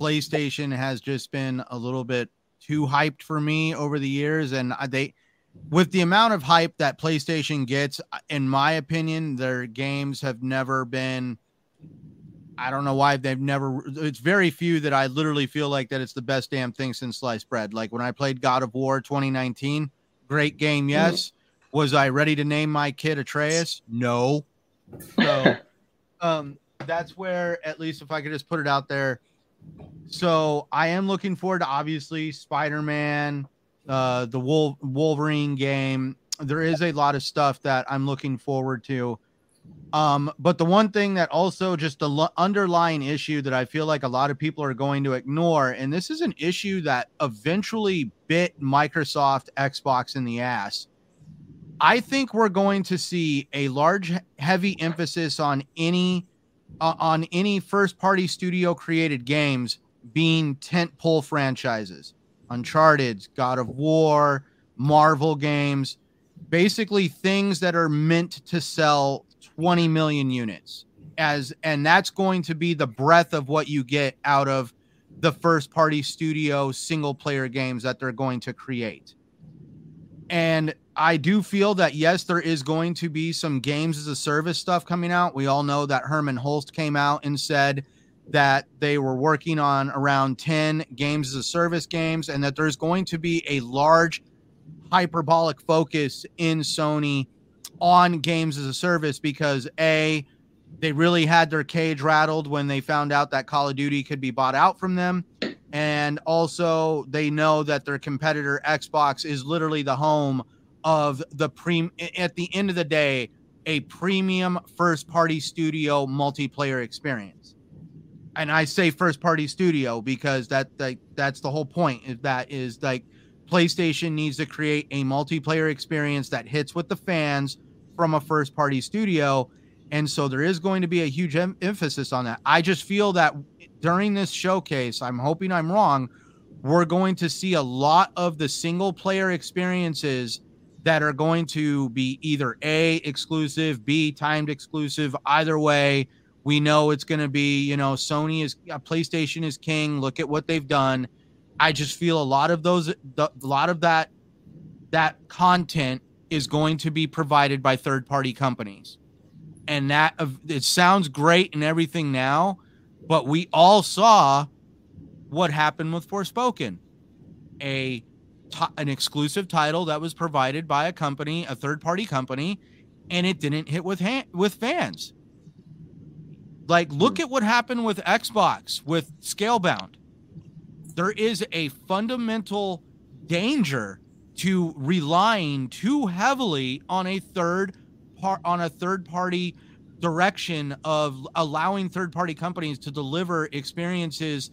PlayStation has just been a little bit too hyped for me over the years and they with the amount of hype that PlayStation gets, in my opinion, their games have never been. I don't know why they've never. It's very few that I literally feel like that it's the best damn thing since sliced bread. Like when I played God of War 2019, great game, mm-hmm. yes. Mm-hmm. Was I ready to name my kid Atreus? No. <laughs> So, um, that's where at least if I could just put it out there. So I am looking forward to obviously Spider Man uh, the Wolf- Wolverine game. There is a lot of stuff that I'm looking forward to. Um, but the one thing that also just the l- underlying issue that I feel like a lot of people are going to ignore, and this is an issue that eventually bit Microsoft Xbox in the ass. I think we're going to see a large, heavy emphasis on any uh, on any first party studio created games being tent pole franchises. Uncharted, God of War, Marvel games, basically things that are meant to sell 20 million units as and that's going to be the breadth of what you get out of the first party studio single player games that they're going to create. And I do feel that yes, there is going to be some games as a service stuff coming out. We all know that Hermen Hulst came out and said that they were working on around 10 games as a service games and that there's going to be a large hyperbolic focus in Sony on games as a service because a they really had their cage rattled when they found out that Call of Duty could be bought out from them and also they know that their competitor Xbox is literally the home of the pre at the end of the day a premium first party studio multiplayer experience and I say first party studio because that like that's the whole point. Is that is like PlayStation needs to create a multiplayer experience that hits with the fans from a first party studio. And so there is going to be a huge em- emphasis on that. I just feel that during this showcase, I'm hoping I'm wrong, we're going to see a lot of the single player experiences that are going to be either A, exclusive, B, timed exclusive. Either way, we know it's going to be, you know, Sony is, uh, PlayStation is king. Look at what they've done. I just feel a lot of those, the, a lot of that, that content is going to be provided by third party companies. And that uh, it sounds great and everything now, but we all saw what happened with Forspoken. A an exclusive title that was provided by a company, a third party company, and it didn't hit with with fans. Like look hmm. at what happened with Xbox with Scalebound. There is a fundamental danger to relying too heavily on a third part on a third party direction of allowing third party companies to deliver experiences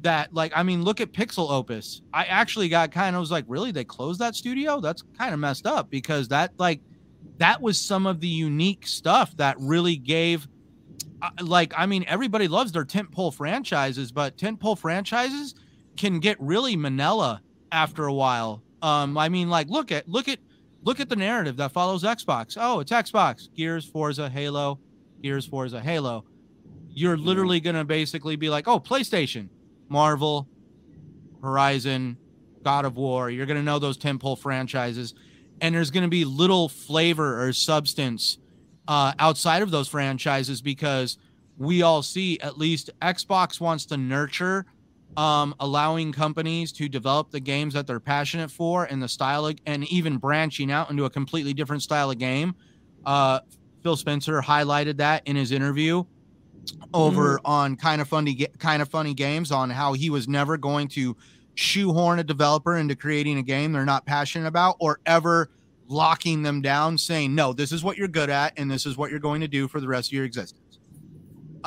that like I mean look at Pixelopus. I actually got kind of was like really they closed that studio? That's kind of messed up because that like that was some of the unique stuff that really gave uh, like I mean everybody loves their tentpole franchises, but tentpole franchises can get really manila after a while um, I mean, like, look at look at look at the narrative that follows Xbox. Oh, it's Xbox, Gears, Forza, Halo, Gears, Forza, Halo. You're literally gonna basically be like, oh, PlayStation, Marvel, Horizon, God of War. You're gonna know those tentpole franchises, and there's gonna be little flavor or substance uh, outside of those franchises because we all see at least Xbox wants to nurture um, allowing companies to develop the games that they're passionate for and the style of, and even branching out into a completely different style of game. Uh, Phil Spencer highlighted that in his interview over mm. on kind of funny kind of funny games on how he was never going to shoehorn a developer into creating a game they're not passionate about or ever locking them down saying no this is what you're good at and this is what you're going to do for the rest of your existence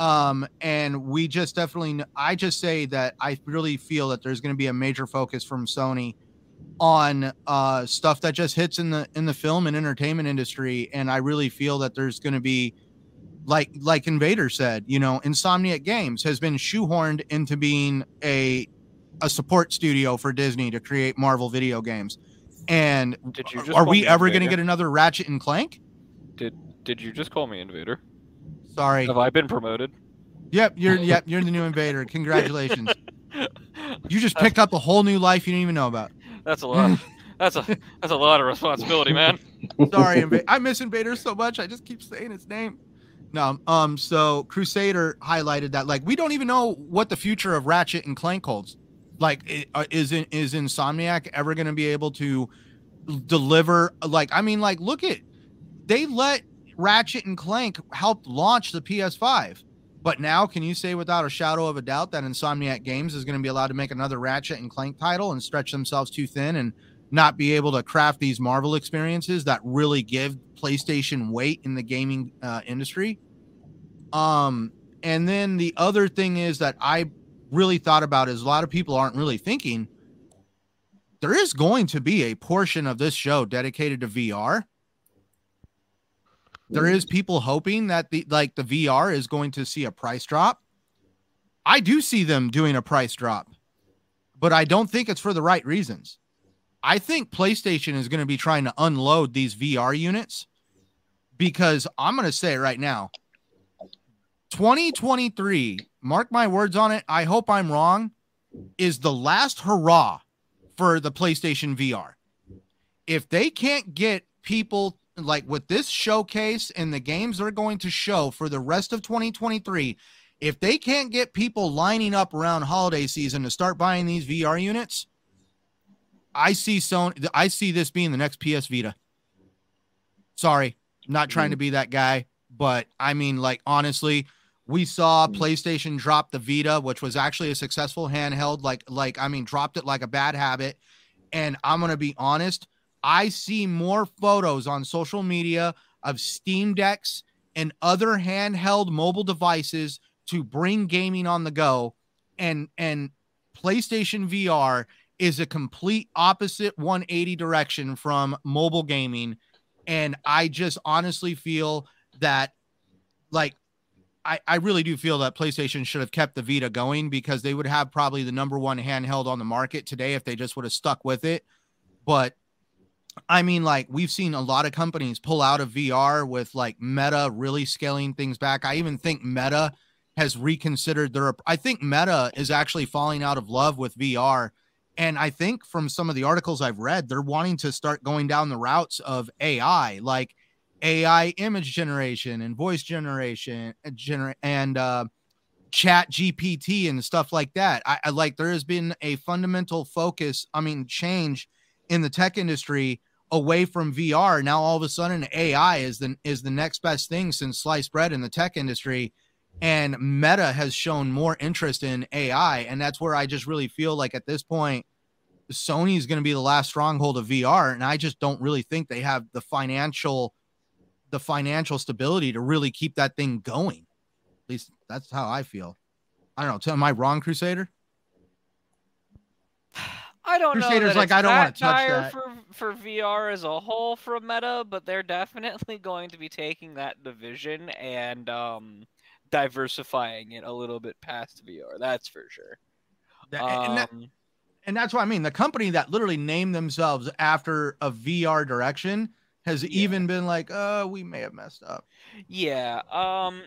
um, and we just definitely, I just say that I really feel that there's going to be a major focus from Sony on uh, stuff that just hits in the in the film and entertainment industry, and I really feel that there's going to be like like Invader said, you know, Insomniac Games has been shoehorned into being a a support studio for Disney to create Marvel video games. And are we ever going to get another Ratchet and Clank? Did did you just call me Invader? Sorry. Have I been promoted? Yep, you're <laughs> yep, you're the new invader. Congratulations. <laughs> you just picked up a whole new life you didn't even know about. That's a lot. That's a <laughs> that's a lot of responsibility, man. Sorry, I miss Invader so much. I just keep saying his name. No, um, so Crusader highlighted that like we don't even know what the future of Ratchet and Clank holds. Like, uh, is in, is Insomniac ever going to be able to deliver? Like, I mean, like, look at they let Ratchet and Clank helped launch the PS5. But now, can you say without a shadow of a doubt that Insomniac Games is going to be allowed to make another Ratchet and Clank title and stretch themselves too thin and not be able to craft these Marvel experiences that really give PlayStation weight in the gaming uh, industry? Um, and then the other thing is that I really thought about is a lot of people aren't really thinking there is going to be a portion of this show dedicated to VR there mm. is people hoping that the like the VR is going to see a price drop. I do see them doing a price drop, but I don't think it's for the right reasons. I think PlayStation is going to be trying to unload these VR units because I'm going to say right now 2023, mark my words on it, I hope I'm wrong, is the last hurrah for the PlayStation VR. If they can't get people like with this showcase and the games they're going to show for the rest of 2023, if they can't get people lining up around holiday season to start buying these VR units, I see Sony. I see this being the next PS Vita. Sorry, not trying to be that guy, but I mean, like honestly, we saw mm-hmm. PlayStation drop the Vita, which was actually a successful handheld. Like, like I mean, dropped it like a bad habit. And I'm gonna be honest, I see more photos on social media of Steam Decks and other handheld mobile devices to bring gaming on the go and and PlayStation VR is a complete opposite 180 direction from mobile gaming and I just honestly feel that like I, I really do feel that PlayStation should have kept the Vita going because they would have probably the number one handheld on the market today if they just would have stuck with it. But I mean, like we've seen a lot of companies pull out of VR with like Meta really scaling things back. I even think Meta has reconsidered their. I think Meta is actually falling out of love with VR. And I think from some of the articles I've read, they're wanting to start going down the routes of AI. Like AI image generation and voice generation and, gener- and uh, ChatGPT and stuff like that. I, I like there has been a fundamental focus, I mean, change in the tech industry away from VR. Now all of a sudden AI is the is the next best thing since sliced bread in the tech industry. And Meta has shown more interest in AI. And that's where I just really feel like at this point, Sony is going to be the last stronghold of VR. And I just don't really think they have the financial the financial stability to really keep that thing going. At least that's how I feel. I don't know. Am I wrong, Crusader? <sighs> <sighs> <sighs> I don't Crusaders know. That like, I don't wanna touch dire that. for for VR as a whole from Meta, but they're definitely going to be taking that division and um, diversifying it a little bit past VR. That's for sure. That- and, that- Um, and that's what I mean. The company that literally named themselves after a VR direction has even been like, "Uh, we may have messed up." Yeah. Um.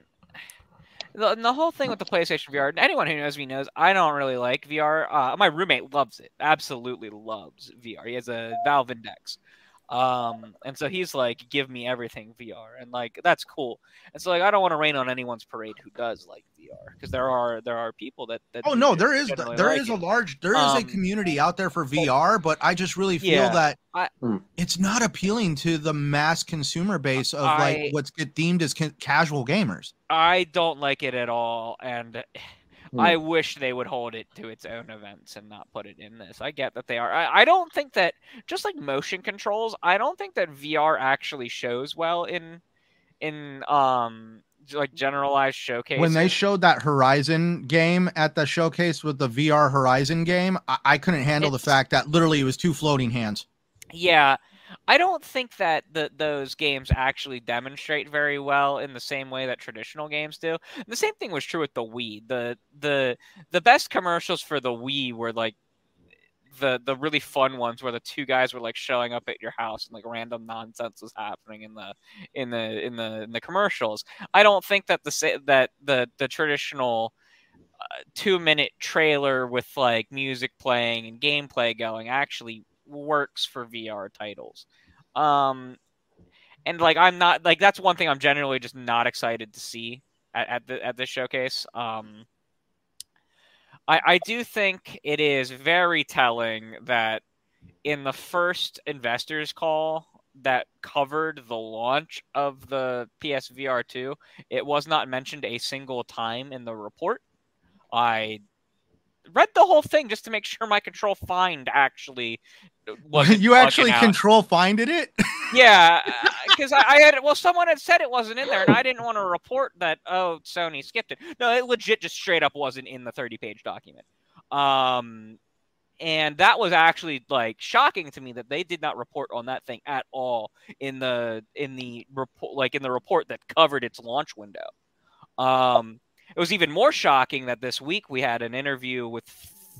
The, the whole thing with the PlayStation VR, anyone who knows me knows I don't really like VR. Uh, my roommate loves it, absolutely loves VR. He has a Valve Index, um, and so he's like, "Give me everything VR," and like that's cool. And so like, I don't want to rain on anyone's parade who does like VR because there are there are people that. that Oh no, gen- there is there like is a it. large there is a Um, community out there for VR, but I just really feel Yeah, that I- Hmm. it's not appealing to the mass consumer base of I- like what's get deemed as ca- casual gamers. I don't like it at all, and Hmm. I wish they would hold it to its own events and not put it in this. I get that they are. I, I don't think that just like motion controls. I don't think that VR actually shows well in in um like generalized showcase. When they showed that Horizon game at the showcase with the VR Horizon game, I, I couldn't handle It's- the fact that literally it was two floating hands. Yeah, I don't think that the, those games actually demonstrate very well in the same way that traditional games do. The same thing was true with the Wii. the the The best commercials for the Wii were like the the really fun ones where the two guys were like showing up at your house and like random nonsense was happening in the in the in the in the commercials. I don't think that the that the the traditional uh, two minute trailer with like music playing and gameplay going actually works for VR titles. Um, and like I'm not like that's one thing I'm generally just not excited to see at, at the at this showcase. Um, I I do think it is very telling that in the first investors call that covered the launch of the PSVR 2, it was not mentioned a single time in the report. I read the whole thing just to make sure my control find actually <laughs> wasn't you actually out. control finded it? Yeah, <laughs> because I, I had well, someone had said it wasn't in there, and I didn't want to report that. Oh, Sony skipped it. No, it legit just straight up wasn't in the thirty-page document. Um, and that was actually like shocking to me that they did not report on that thing at all in the in the report, like in the report that covered its launch window. Um, it was even more shocking that this week we had an interview with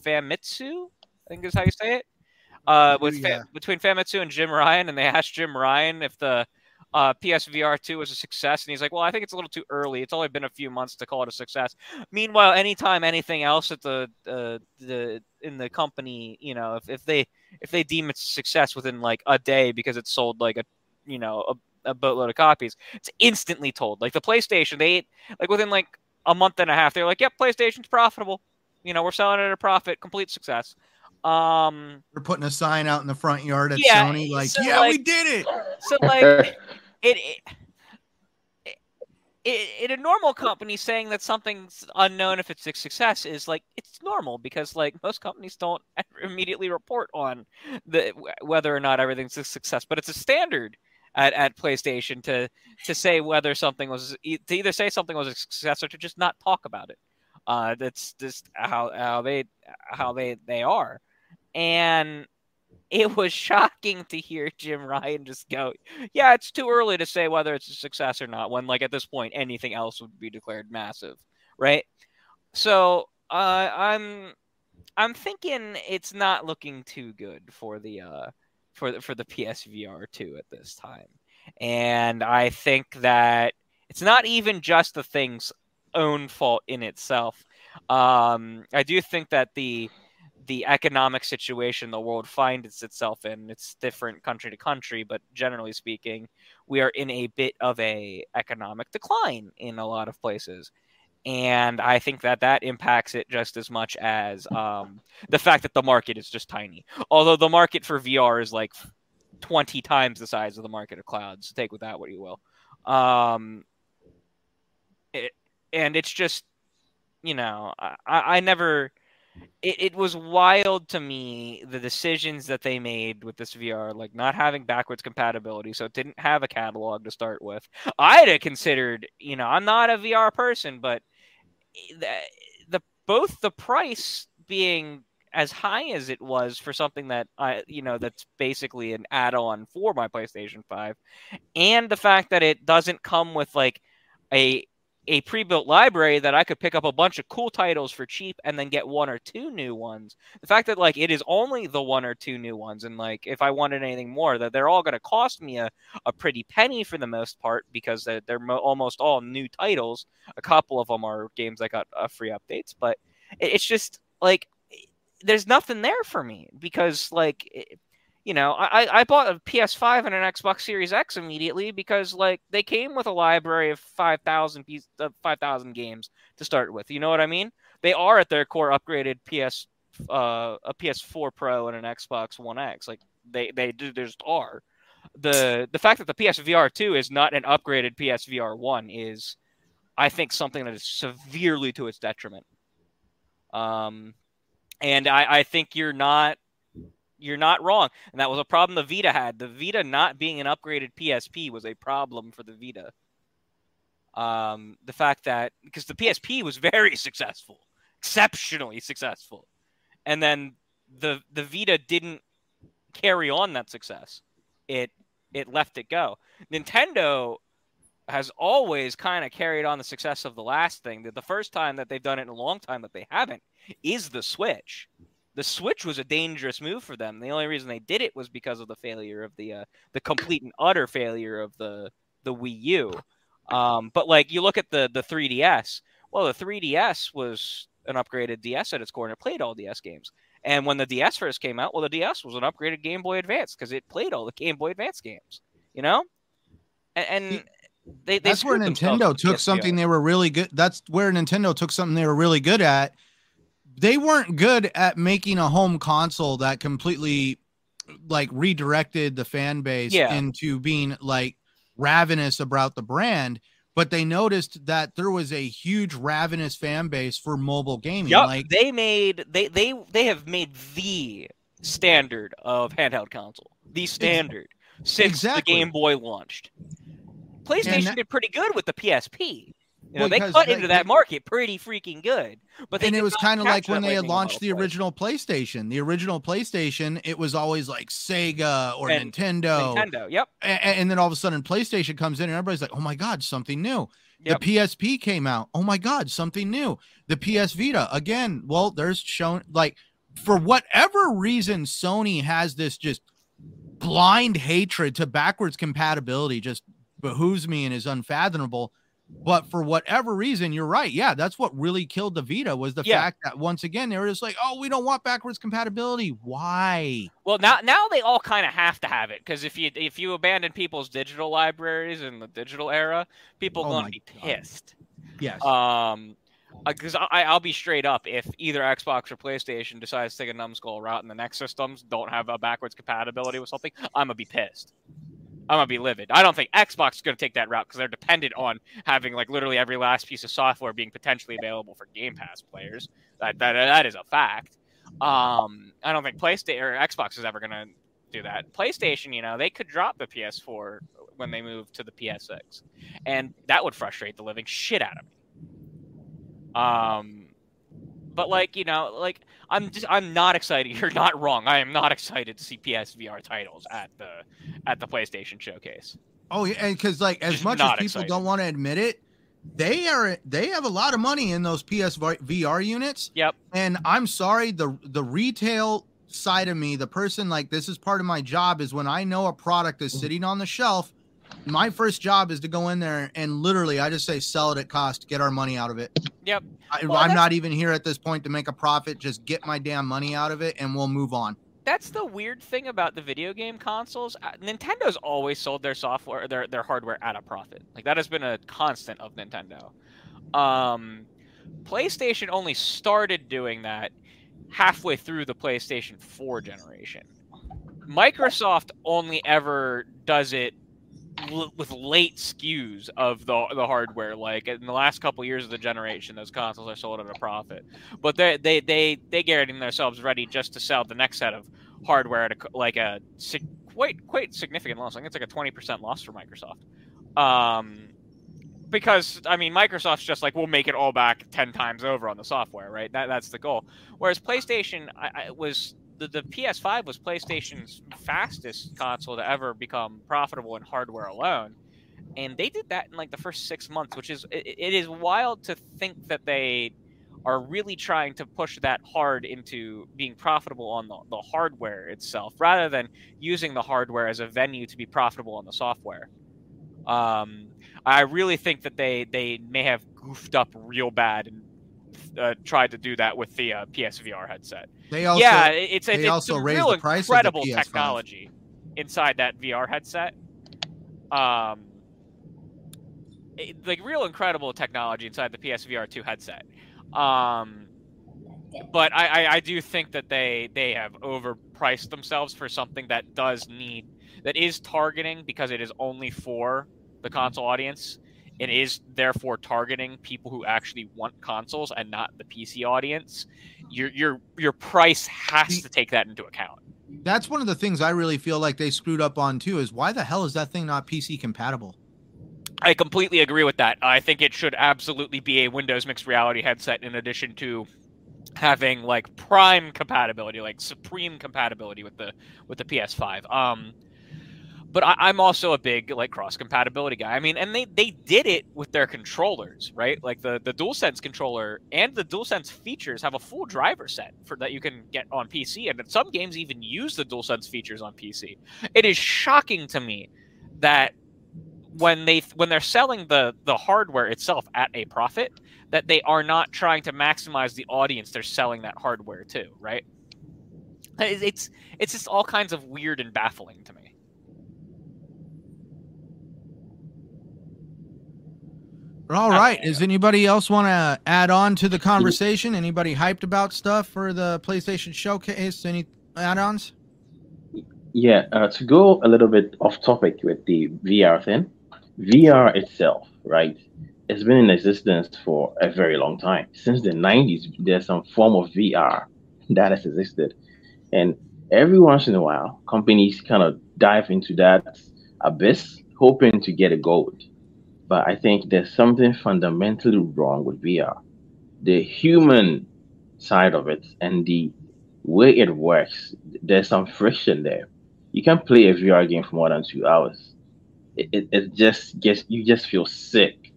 Famitsu. I think is how you say it uh, with Yeah. Fa- between Famitsu and Jim Ryan, and they asked Jim Ryan if the uh, PSVR two was a success, and he's like, "Well, I think it's a little too early. It's only been a few months to call it a success." Meanwhile, anytime anything else at the uh, the in the company, you know, if, if they if they deem it's a success within like a day because it sold like a you know a, a boatload of copies, it's instantly told. Like the PlayStation, they like within like a month and a half, they're like, "Yep, PlayStation's profitable. You know, we're selling it at a profit, complete success." Um, We're putting a sign out in the front yard at Yeah, Sony, like, so, yeah, we did it. so like <laughs> it, it, in a normal company saying that something's unknown if it's a success is like it's normal because like most companies don't <laughs> immediately report on the whether or not everything's a success but it's a standard at, at PlayStation to to say whether something was to either say something was a success or to just not talk about it. Uh, that's just how how they how they they are, and it was shocking to hear Jim Ryan just go, "Yeah, it's too early to say whether it's a success or not." When like at this point, anything else would be declared massive, right? So uh, I'm I'm thinking it's not looking too good for the uh, for the, for the PSVR two at this time, and I think that it's not even just the thing's own fault in itself. Um, I do think that the the economic situation the world finds itself in it's different country to country but generally speaking we are in a bit of a economic decline in a lot of places. And i think that that impacts it just as much as um, the fact that the market is just tiny. Although the market for vr is like 20 times the size of the market of clouds take with that what you will. Um, it, and it's just you know i, I never it, it was wild to me the decisions that they made with this VR, like not having backwards compatibility, so it didn't have a catalog to start with. I'd have considered, you know, I'm not a VR person, but the, the both the price being as high as it was for something that I, you know, that's basically an add-on for my PlayStation 5, and the fact that it doesn't come with like a a pre-built library that I could pick up a bunch of cool titles for cheap and then get one or two new ones. The fact that like it is only the one or two new ones and like if I wanted anything more that they're all going to cost me a, a pretty penny for the most part because they're, they're mo- almost all new titles. A couple of them are games that got uh, free updates, but it, it's just like there's nothing there for me because like you know, I, I bought a PS5 and an Xbox Series X immediately because like they came with a library of five thousand piece of five thousand games to start with. You know what I mean? They are at their core upgraded PS uh, a PS4 Pro and an Xbox One X. Like they they just are. The the fact that the PSVR two is not an upgraded PSVR one is, I think, something that is severely to its detriment. Um, and I, I think you're not you're not wrong. And that was a problem the Vita had. The Vita not being an upgraded PSP was a problem for the Vita. Um, the fact that because the PSP was <laughs> very successful, exceptionally successful, and then the the Vita didn't carry on that success. It it left it go. Nintendo has always kind of carried on the success of the last thing. The first time that they've done it in a long time that they haven't is the Switch the Switch was a dangerous move for them. The only reason they did it was because of the failure of the uh, the complete and utter failure of the the Wii U. Um, but like you look at the the 3DS, well, the 3DS was an upgraded DS at its core and it played all DS games. And when the DS first came out, well, the DS was an upgraded Game Boy Advance because it played all the Game Boy Advance games. You know, and, and they, they that's where Nintendo took something they were really good. That's where Nintendo took something they were really good at they weren't good at making a home console that completely like redirected the fan base Yeah. into being like ravenous about the brand but they noticed that there was a huge ravenous fan base for mobile gaming Yup, like they made they they they have made the standard of handheld console, the standard since Exactly. the Game Boy launched. PlayStation that- did pretty good with the PSP. You know, Well, they cut they- into that market pretty freaking good. But and it was kind of like when they had launched the original PlayStation. The original PlayStation, it was always like Sega or And Nintendo. Nintendo. Yep. A- a- And, then all of a sudden, PlayStation comes in, and everybody's like, "Oh my god, something new!" Yep. The PSP came out. Oh my god, something new. The PS Vita again. Well, there's shown like for whatever reason, Sony has this just blind hatred to backwards compatibility. Just behooves me and is unfathomable. But for whatever reason, you're right. Yeah, that's what really killed the Vita was the Yeah. fact that once again they were just like, "Oh, we don't want backwards compatibility." Why? Well, now now they all kind of have to have it because if you if you abandon people's digital libraries in the digital era, people Oh going to be God. pissed. Yes. Um, because I I'll be straight up if either Xbox or PlayStation decides to take a numbskull route and the next systems don't have a backwards compatibility with something, I'm gonna be pissed. I'm gonna be livid. I don't think Xbox is gonna take that route because they're dependent on having like literally every last piece of software being potentially available for Game Pass players. That that, that is a fact. Um, I don't think PlayStation or Xbox is ever gonna do that. PlayStation, you know, they could drop the PS4 when they move to the PS6, and that would frustrate the living shit out of me. Um, but like you know, like I'm just I'm not excited. <laughs> You're not wrong. I am not excited to see PSVR titles at the at the PlayStation showcase. Oh yeah, because like as Just much as people excited. don't want to admit it, they are they have a lot of money in those PS VR units. Yep. And I'm sorry, the the retail side of me, the person like this is part of my job is when I know a product is mm-hmm. sitting on the shelf, my first job is to go in there and literally I just say sell it at cost, get our money out of it. Yep. I, Well, I'm not even here at this point to make a profit. Just get my damn money out of it, and we'll move on. That's the weird thing about the video game consoles. Uh, Nintendo's always sold their software, their their hardware at a profit. Like that has been a constant of Nintendo. Um, PlayStation only started doing that halfway through the PlayStation 4 generation. Microsoft only ever does it with late SKUs of the the hardware. Like in the last couple years of the generation, those consoles are sold at a profit. But they they they they getting themselves ready just to sell the next set of hardware at a, like a quite quite significant loss. I think it's like a twenty percent loss for Microsoft. Um, because I mean, Microsoft's just like we'll make it all back ten times over on the software, right? That that's the goal. Whereas PlayStation, I, I was the, the PS5 was PlayStation's fastest console to ever become profitable in hardware alone, and they did that in like the first six months, which is it, it is wild to think that they are really trying to push that hard into being profitable on the, the hardware itself rather than using the hardware as a venue to be profitable on the software. Um, I really think that they they may have goofed up real bad and uh, tried to do that with the uh, PSVR headset. They also yeah, it- it's they it's also raised real the price of the incredible PS5. technology inside that VR headset. Um, it- like real incredible technology inside the PSVR two headset. Um, but I, I, I do think that they they have overpriced themselves for something that does need that is targeting because it is only for the console audience. It is therefore targeting people who actually want consoles and not the PC audience. Your your your price has to take that into account. that's one of the things I really feel like they screwed up on too. Is why the hell is that thing not PC compatible? I completely agree with that. I think it should absolutely be a Windows mixed reality headset in addition to having like prime compatibility, like supreme compatibility with the with the PS5. Um but I, I'm also a big like cross compatibility guy. I mean, and they they did it with their controllers, right? Like the the DualSense controller and the DualSense features have a full driver set for that you can get on PC, and some games even use the DualSense features on PC. It is shocking to me that when they when they're selling the the hardware itself at a profit that they are not trying to maximize the audience they're selling that hardware to right it's, it's just all kinds of weird and baffling to me All right. Does anybody else want to add on to the conversation? Anybody hyped about stuff for the PlayStation Showcase? Any add-ons? Yeah, uh, to go a little bit off topic with the VR thing, VR itself, right? It's been in existence for a very long time. Since the 90s, there's some form of VR that has existed. And every once in a while, companies kind of dive into that abyss, hoping to get a gold. But I think there's something fundamentally wrong with VR. The human side of it and the way it works, there's some friction there. You can't play a VR game for more than two hours. It, it, it just gets you just feel sick.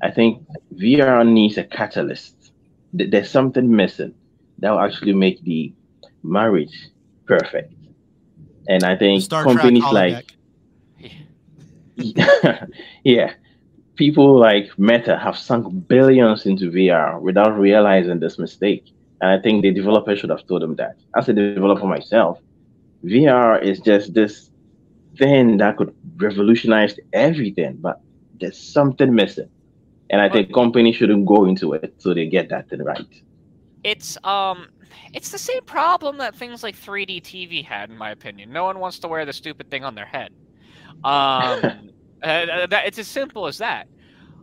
I think VR needs a catalyst. There's something missing that will actually make the marriage perfect. And I think Star companies holodeck. like <laughs> yeah, people like Meta have sunk billions into VR without realizing this mistake. And I think the developer should have told them that. As a developer myself, VR is just this thing that could revolutionize everything, but there's something missing. And I think companies shouldn't go into it so they get that thing right. it's um it's the same problem that things like 3D TV had, in my opinion. No one wants to wear the stupid thing on their head. Um, uh, that, it's as simple as that.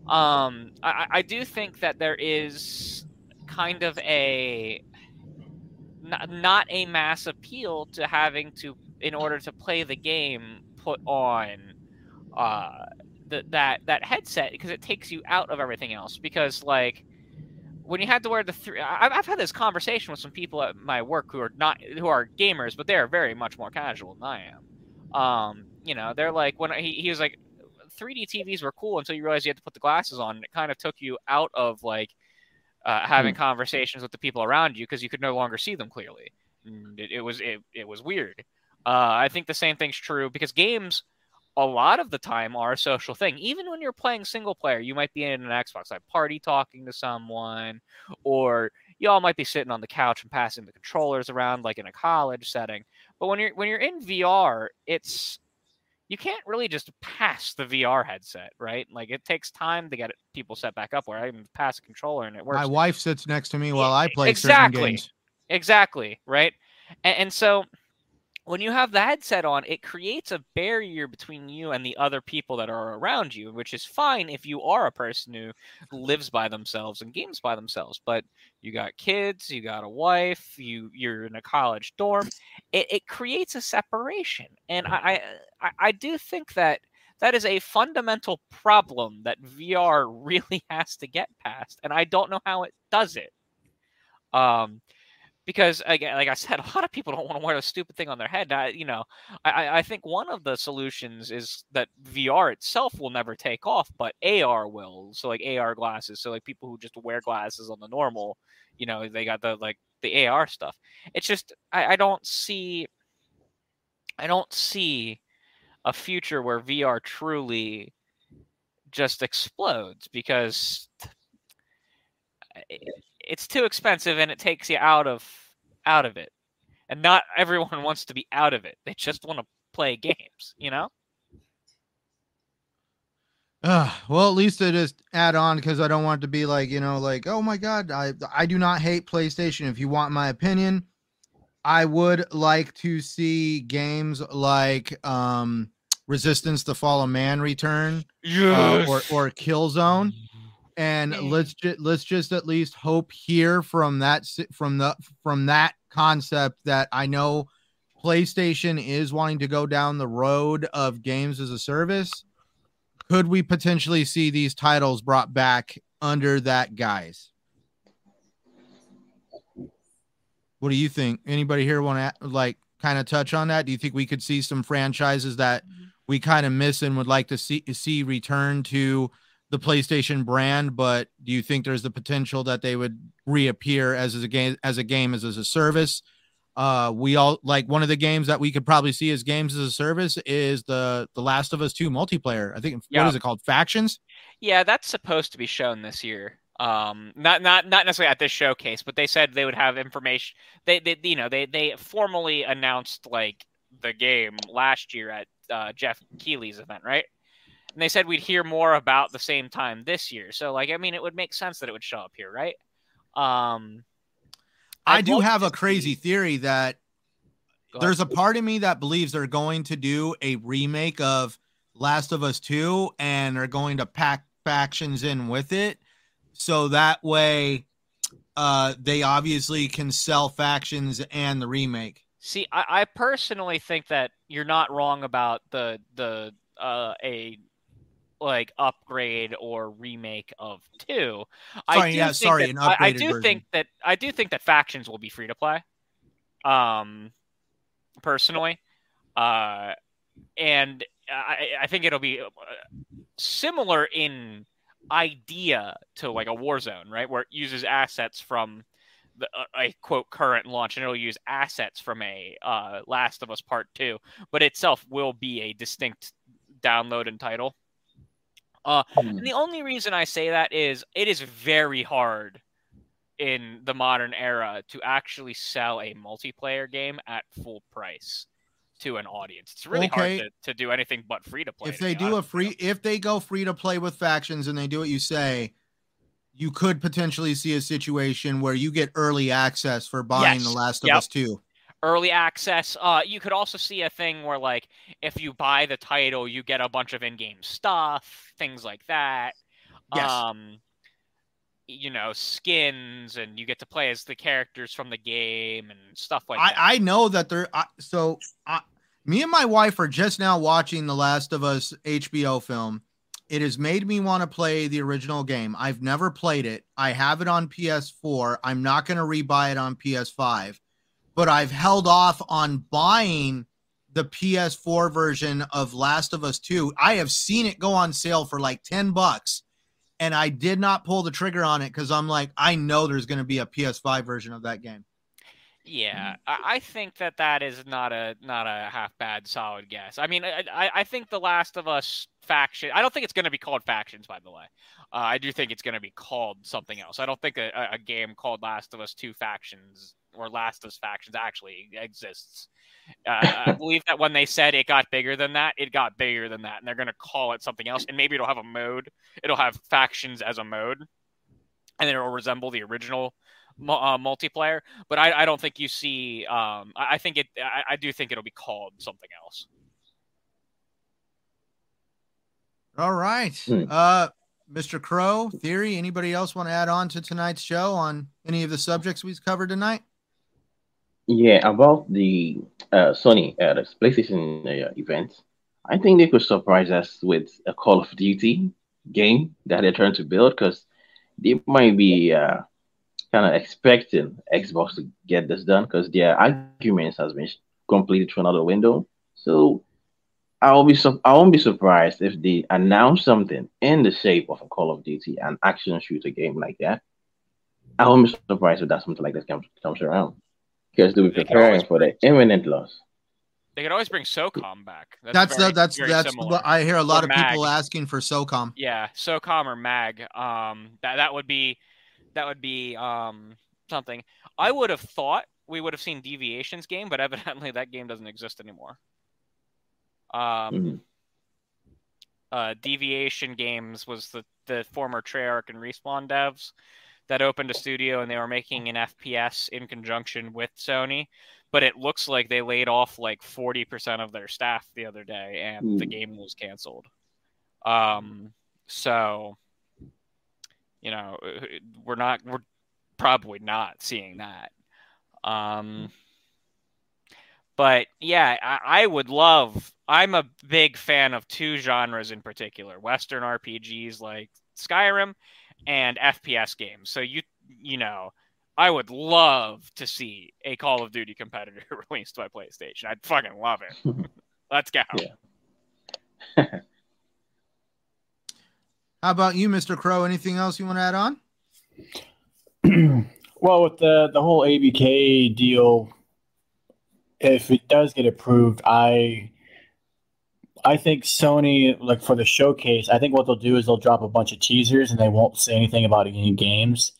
Um, I, I- do think that there is kind of a not, not a mass appeal to having to, in order to play the game, put on uh, th- that that headset because it takes you out of everything else. Because like when you had to wear the three, I've, I've had this conversation with some people at my work who are not who are gamers, but they are very much more casual than I am. Um, you know, they're like when he, he was like 3D TVs were cool until you realized you had to put the glasses on. And it kind of took you out of like uh, having Hmm. conversations with the people around you because you could no longer see them clearly. And It, it was it, it was weird. Uh, I think the same thing's true because games a lot of the time are a social thing. Even when you're playing single player, you might be in an Xbox like party talking to someone, or y'all might be sitting on the couch and passing the controllers around like in a college setting. But when you're when you're in VR, it's you can't really just pass the VR headset, right? Like it takes time to get it, people set back up where I can pass a controller and it works. My wife sits next to me while I play exactly. certain games. Exactly, right? And, and so when you have the headset on, it creates a barrier between you and the other people that are around you, which is fine if you are a person who lives by themselves and games by themselves. But you got kids, you got a wife, you you're in a college dorm. It, it creates a separation, and I, I I do think that that is a fundamental problem that VR <laughs> really has to get past, and I don't know how it does it. Um, because again, like I said, <laughs> a lot of people don't want to wear a stupid thing on their head. I, you know, I, I- think one of the solutions is that VR itself will never take off, but AR will. So like AR glasses. So like people who just wear glasses on the normal, you know, they got the like the AR stuff. It's just I, I don't see, I don't see a future where VR truly just explodes because i- it's too expensive and it takes you out of out of it. And not everyone <laughs> wants to be out of it. They just want to play games, you know? Uh, <sighs> well, at least I just add on because I don't want it to be like you know, like oh my god, I I do not hate PlayStation. If you want my opinion, I would like to see games like um Resistance: The Fall of Man return uh, or or Killzone, and let's just let's just at least hope here from that from the from that concept that I know PlayStation is wanting to go down the road of games as a service. Could we potentially see these titles brought back under that guise? What do you think? Anybody here want to like kind of touch on that? Do you think we could see some franchises that mm-hmm. we kind of miss and would like to see see return to the PlayStation brand? But do you think there's the potential that they would reappear as as a game as a game as, as a service? Uh, we all like one of the games that we could probably see as games as a service is the the Last of Us Two multiplayer. I think Yeah. what is it called? Factions. Yeah, that's supposed to be shown this year. Um, not not not necessarily at this showcase, but they said they would have information. They, they you know they they formally announced like the game last year at uh, Geoff Keighley's event, right? And they said we'd hear more about the same time this year. So like, I mean, it would make sense that it would show up here, right? Um, I do have a crazy see- theory that there's a part of me that believes they're going to do a remake of Last of Us 2 and they're going to pack factions in with it. So that way uh they obviously can sell factions and the remake. See, I, I personally think that you're not wrong about the the uh, a like upgrade or remake of two. I do yeah, think sorry, that- I, I do version. think that I do think that factions will be free to play. Um, personally, uh, and I, I think it'll be uh, similar in idea to like a Warzone, right, where it uses assets from the, a, a quote current launch, and it'll use assets from a uh, Last of Us Part Two, but itself will be a distinct download and title. Uh, Hmm. and the only reason I say that is it is very hard in the modern era to actually sell a multiplayer game at full price to an audience. It's really Okay. hard to, to do anything but free to play. if they do a honest with you. free if they go free to play with factions and they do what you say, you could potentially see a situation where you get early access for buying The Last of Yep. Us 2. Early access. Uh, you could also see a thing where, like, if you buy the title, you get a bunch of in-game stuff, things like that. Yes. Um, you know, skins, and you get to play as the characters from the game and stuff like that. I, I know that there. I, so I, Me and my wife are just now watching the Last of Us HBO film. It has made me want to play the original game. I've never played it. I have it on PS4. I'm not going to rebuy it on PS5, but I've held off on buying the PS4 version of Last of Us 2. I have seen it go on sale for like 10 bucks and I did not pull the trigger on it cuz I'm like I know there's going to be a PS5 version of that game. Yeah, I, think that that is not a not a half bad solid guess. I mean, I, I, I think The Last of Us faction. I don't think it's going to be called factions, by the way. Uh, I do think it's going to be called something else. I don't think a, a game called Last of Us Two Factions or Last of Us Factions actually exists. Uh, I <laughs> believe that when they said it got bigger than that, it got bigger than that, and they're going to call it something else. And maybe it'll have a mode. It'll have factions as a mode, and then it'll resemble the original uh, multiplayer. But I, I, don't think you see. Um, I, I, think it. I, I, do think it'll be called something else. All right, hmm. uh, Mr. Crow, theory. Anybody else want to add on to tonight's show on any of the subjects we've covered tonight? Yeah, about the uh, Sony uh, the PlayStation uh, event, I think they could surprise us with a Call of Duty game that they're trying to build because they might be uh, kind of expecting Xbox to get this done because their arguments has been completed through another window. So I'll be su- I won't be surprised if they announce something in the shape of a Call of Duty, an action shooter game like that. I won't be surprised if that something like this comes comes around because they'll be preparing for the imminent loss. They could always bring SOCOM back. That's that's very, the, that's, that's what I hear a lot or of Mag. people asking for SOCOM. Yeah, SOCOM or Mag. Um, that that would be that would be um, something. I would have thought we would have seen Deviations game, but evidently that game doesn't exist anymore. Um, mm-hmm. uh, Deviation Games was the, the former Treyarch and Respawn devs that opened a studio and they were making an FPS in conjunction with Sony. But it looks like they laid off like 40% of their staff the other day and mm. the game was canceled. Um, so you know, we're not, we're probably not seeing that. Um, but yeah, I, I, would love. I'm a big fan of two genres in particular: Western RPGs like Skyrim and FPS games. So you, you know, I would love to see a Call of Duty competitor <laughs> released by PlayStation. I'd fucking love it. <laughs> Let's go. Yeah. <laughs> How about you, Mr. Crow? Anything else you want to add on? <clears throat> well, with the the whole ABK deal, if it does get approved, I I think Sony, like for the showcase, I think what they'll do is they'll drop a bunch of teasers and they won't say anything about any games.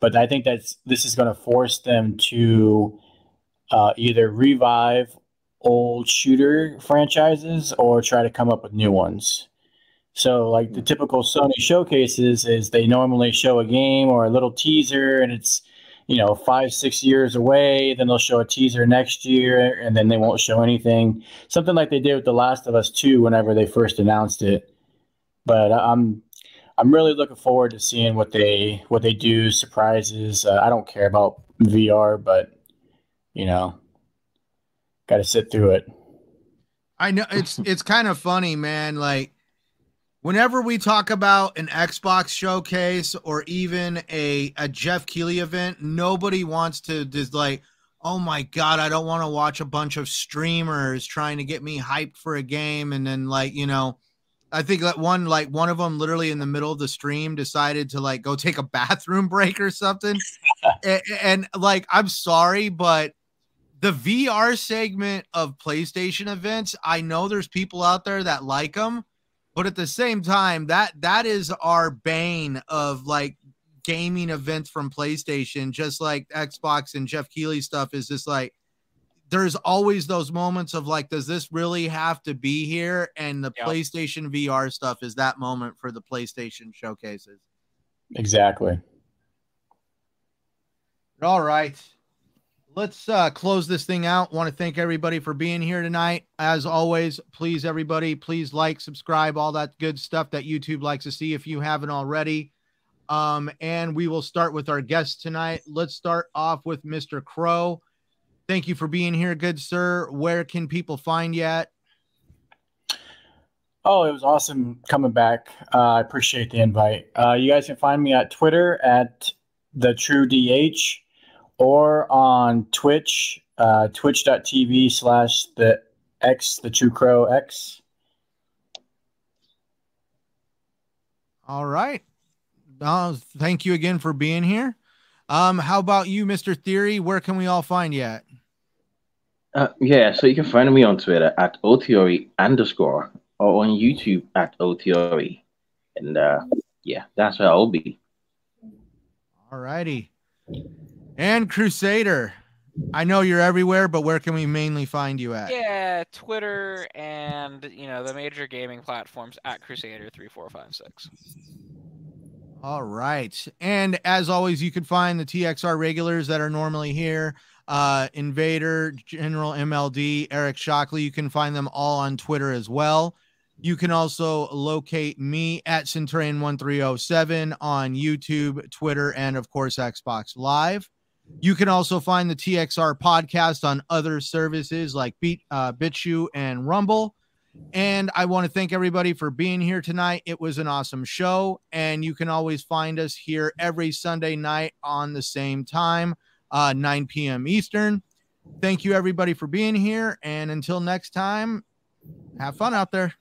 But I think that's this is going to force them to uh, either revive old shooter franchises or try to come up with new ones. So, like the typical Sony showcases is they normally show a game or a little teaser, and it's you know five six years away. Then they'll show a teaser next year, and then they won't show anything. Something like they did with The Last of Us Two whenever they first announced it. But I'm I'm really looking forward to seeing what they what they do. Surprises. Uh, I don't care about VR, but you know, got to sit through it. I know it's it's kind of funny, man. Like whenever we talk about an Xbox showcase or even a, a Geoff Keighley event, nobody wants to just like, oh my God, I don't want to watch a bunch of streamers trying to get me hyped for a game. And then, like, you know, I think that one, like, one of them literally in the middle of the stream decided to like go take a <laughs> bathroom break or something. <laughs> and, and like, I'm sorry, but the VR segment of PlayStation events, I know there's people out there that like them but at the same time that that is our bane of like gaming events from PlayStation just like Xbox and Geoff Keighley stuff is just like there's always those moments of like does this really have to be here? And the yep. PlayStation VR stuff is that moment for the PlayStation showcases. Exactly. All right let's uh, close this thing out. Want to thank everybody for being here tonight. As always, please, everybody, please like, subscribe, all that good stuff that YouTube likes to see if you haven't already. Um, and we will start with our guest tonight. Let's start off with Mr. Crow. thank you for being here, good sir. Where can people find you at? Oh, it was awesome coming back. Uh, I appreciate the invite. Uh, you guys can find me at Twitter at the True DH or on Twitch, uh, twitch.tv slash the X, the True Crow X. All right. Uh, thank you again for being here. Um, how about you, Mr. Theory? Where can we all find you at? Uh, yeah, so you can find me on Twitter at otheory underscore or on YouTube at otheory. And uh, yeah, that's where I'll be. All righty. And Crusader, I know you're everywhere, but where can we mainly find you at? Yeah, Twitter and you know the major gaming platforms at Crusader three four five six. All right. And as always, you can find the TXR regulars that are normally here. Uh, Invader, General MLD, Eric Shockley. You can find them all on Twitter as well. You can also locate me at Centurion1307 on YouTube, Twitter, and of course, Xbox Live. You can also find the TXR podcast on other services like Beat, uh, BitChute and Rumble. And I want to thank everybody for being here tonight. It was an awesome show. And you can always find us here every Sunday night on the same time, uh, 9 p.m. Eastern. Thank you, everybody, for being here. And until next time, have fun out there.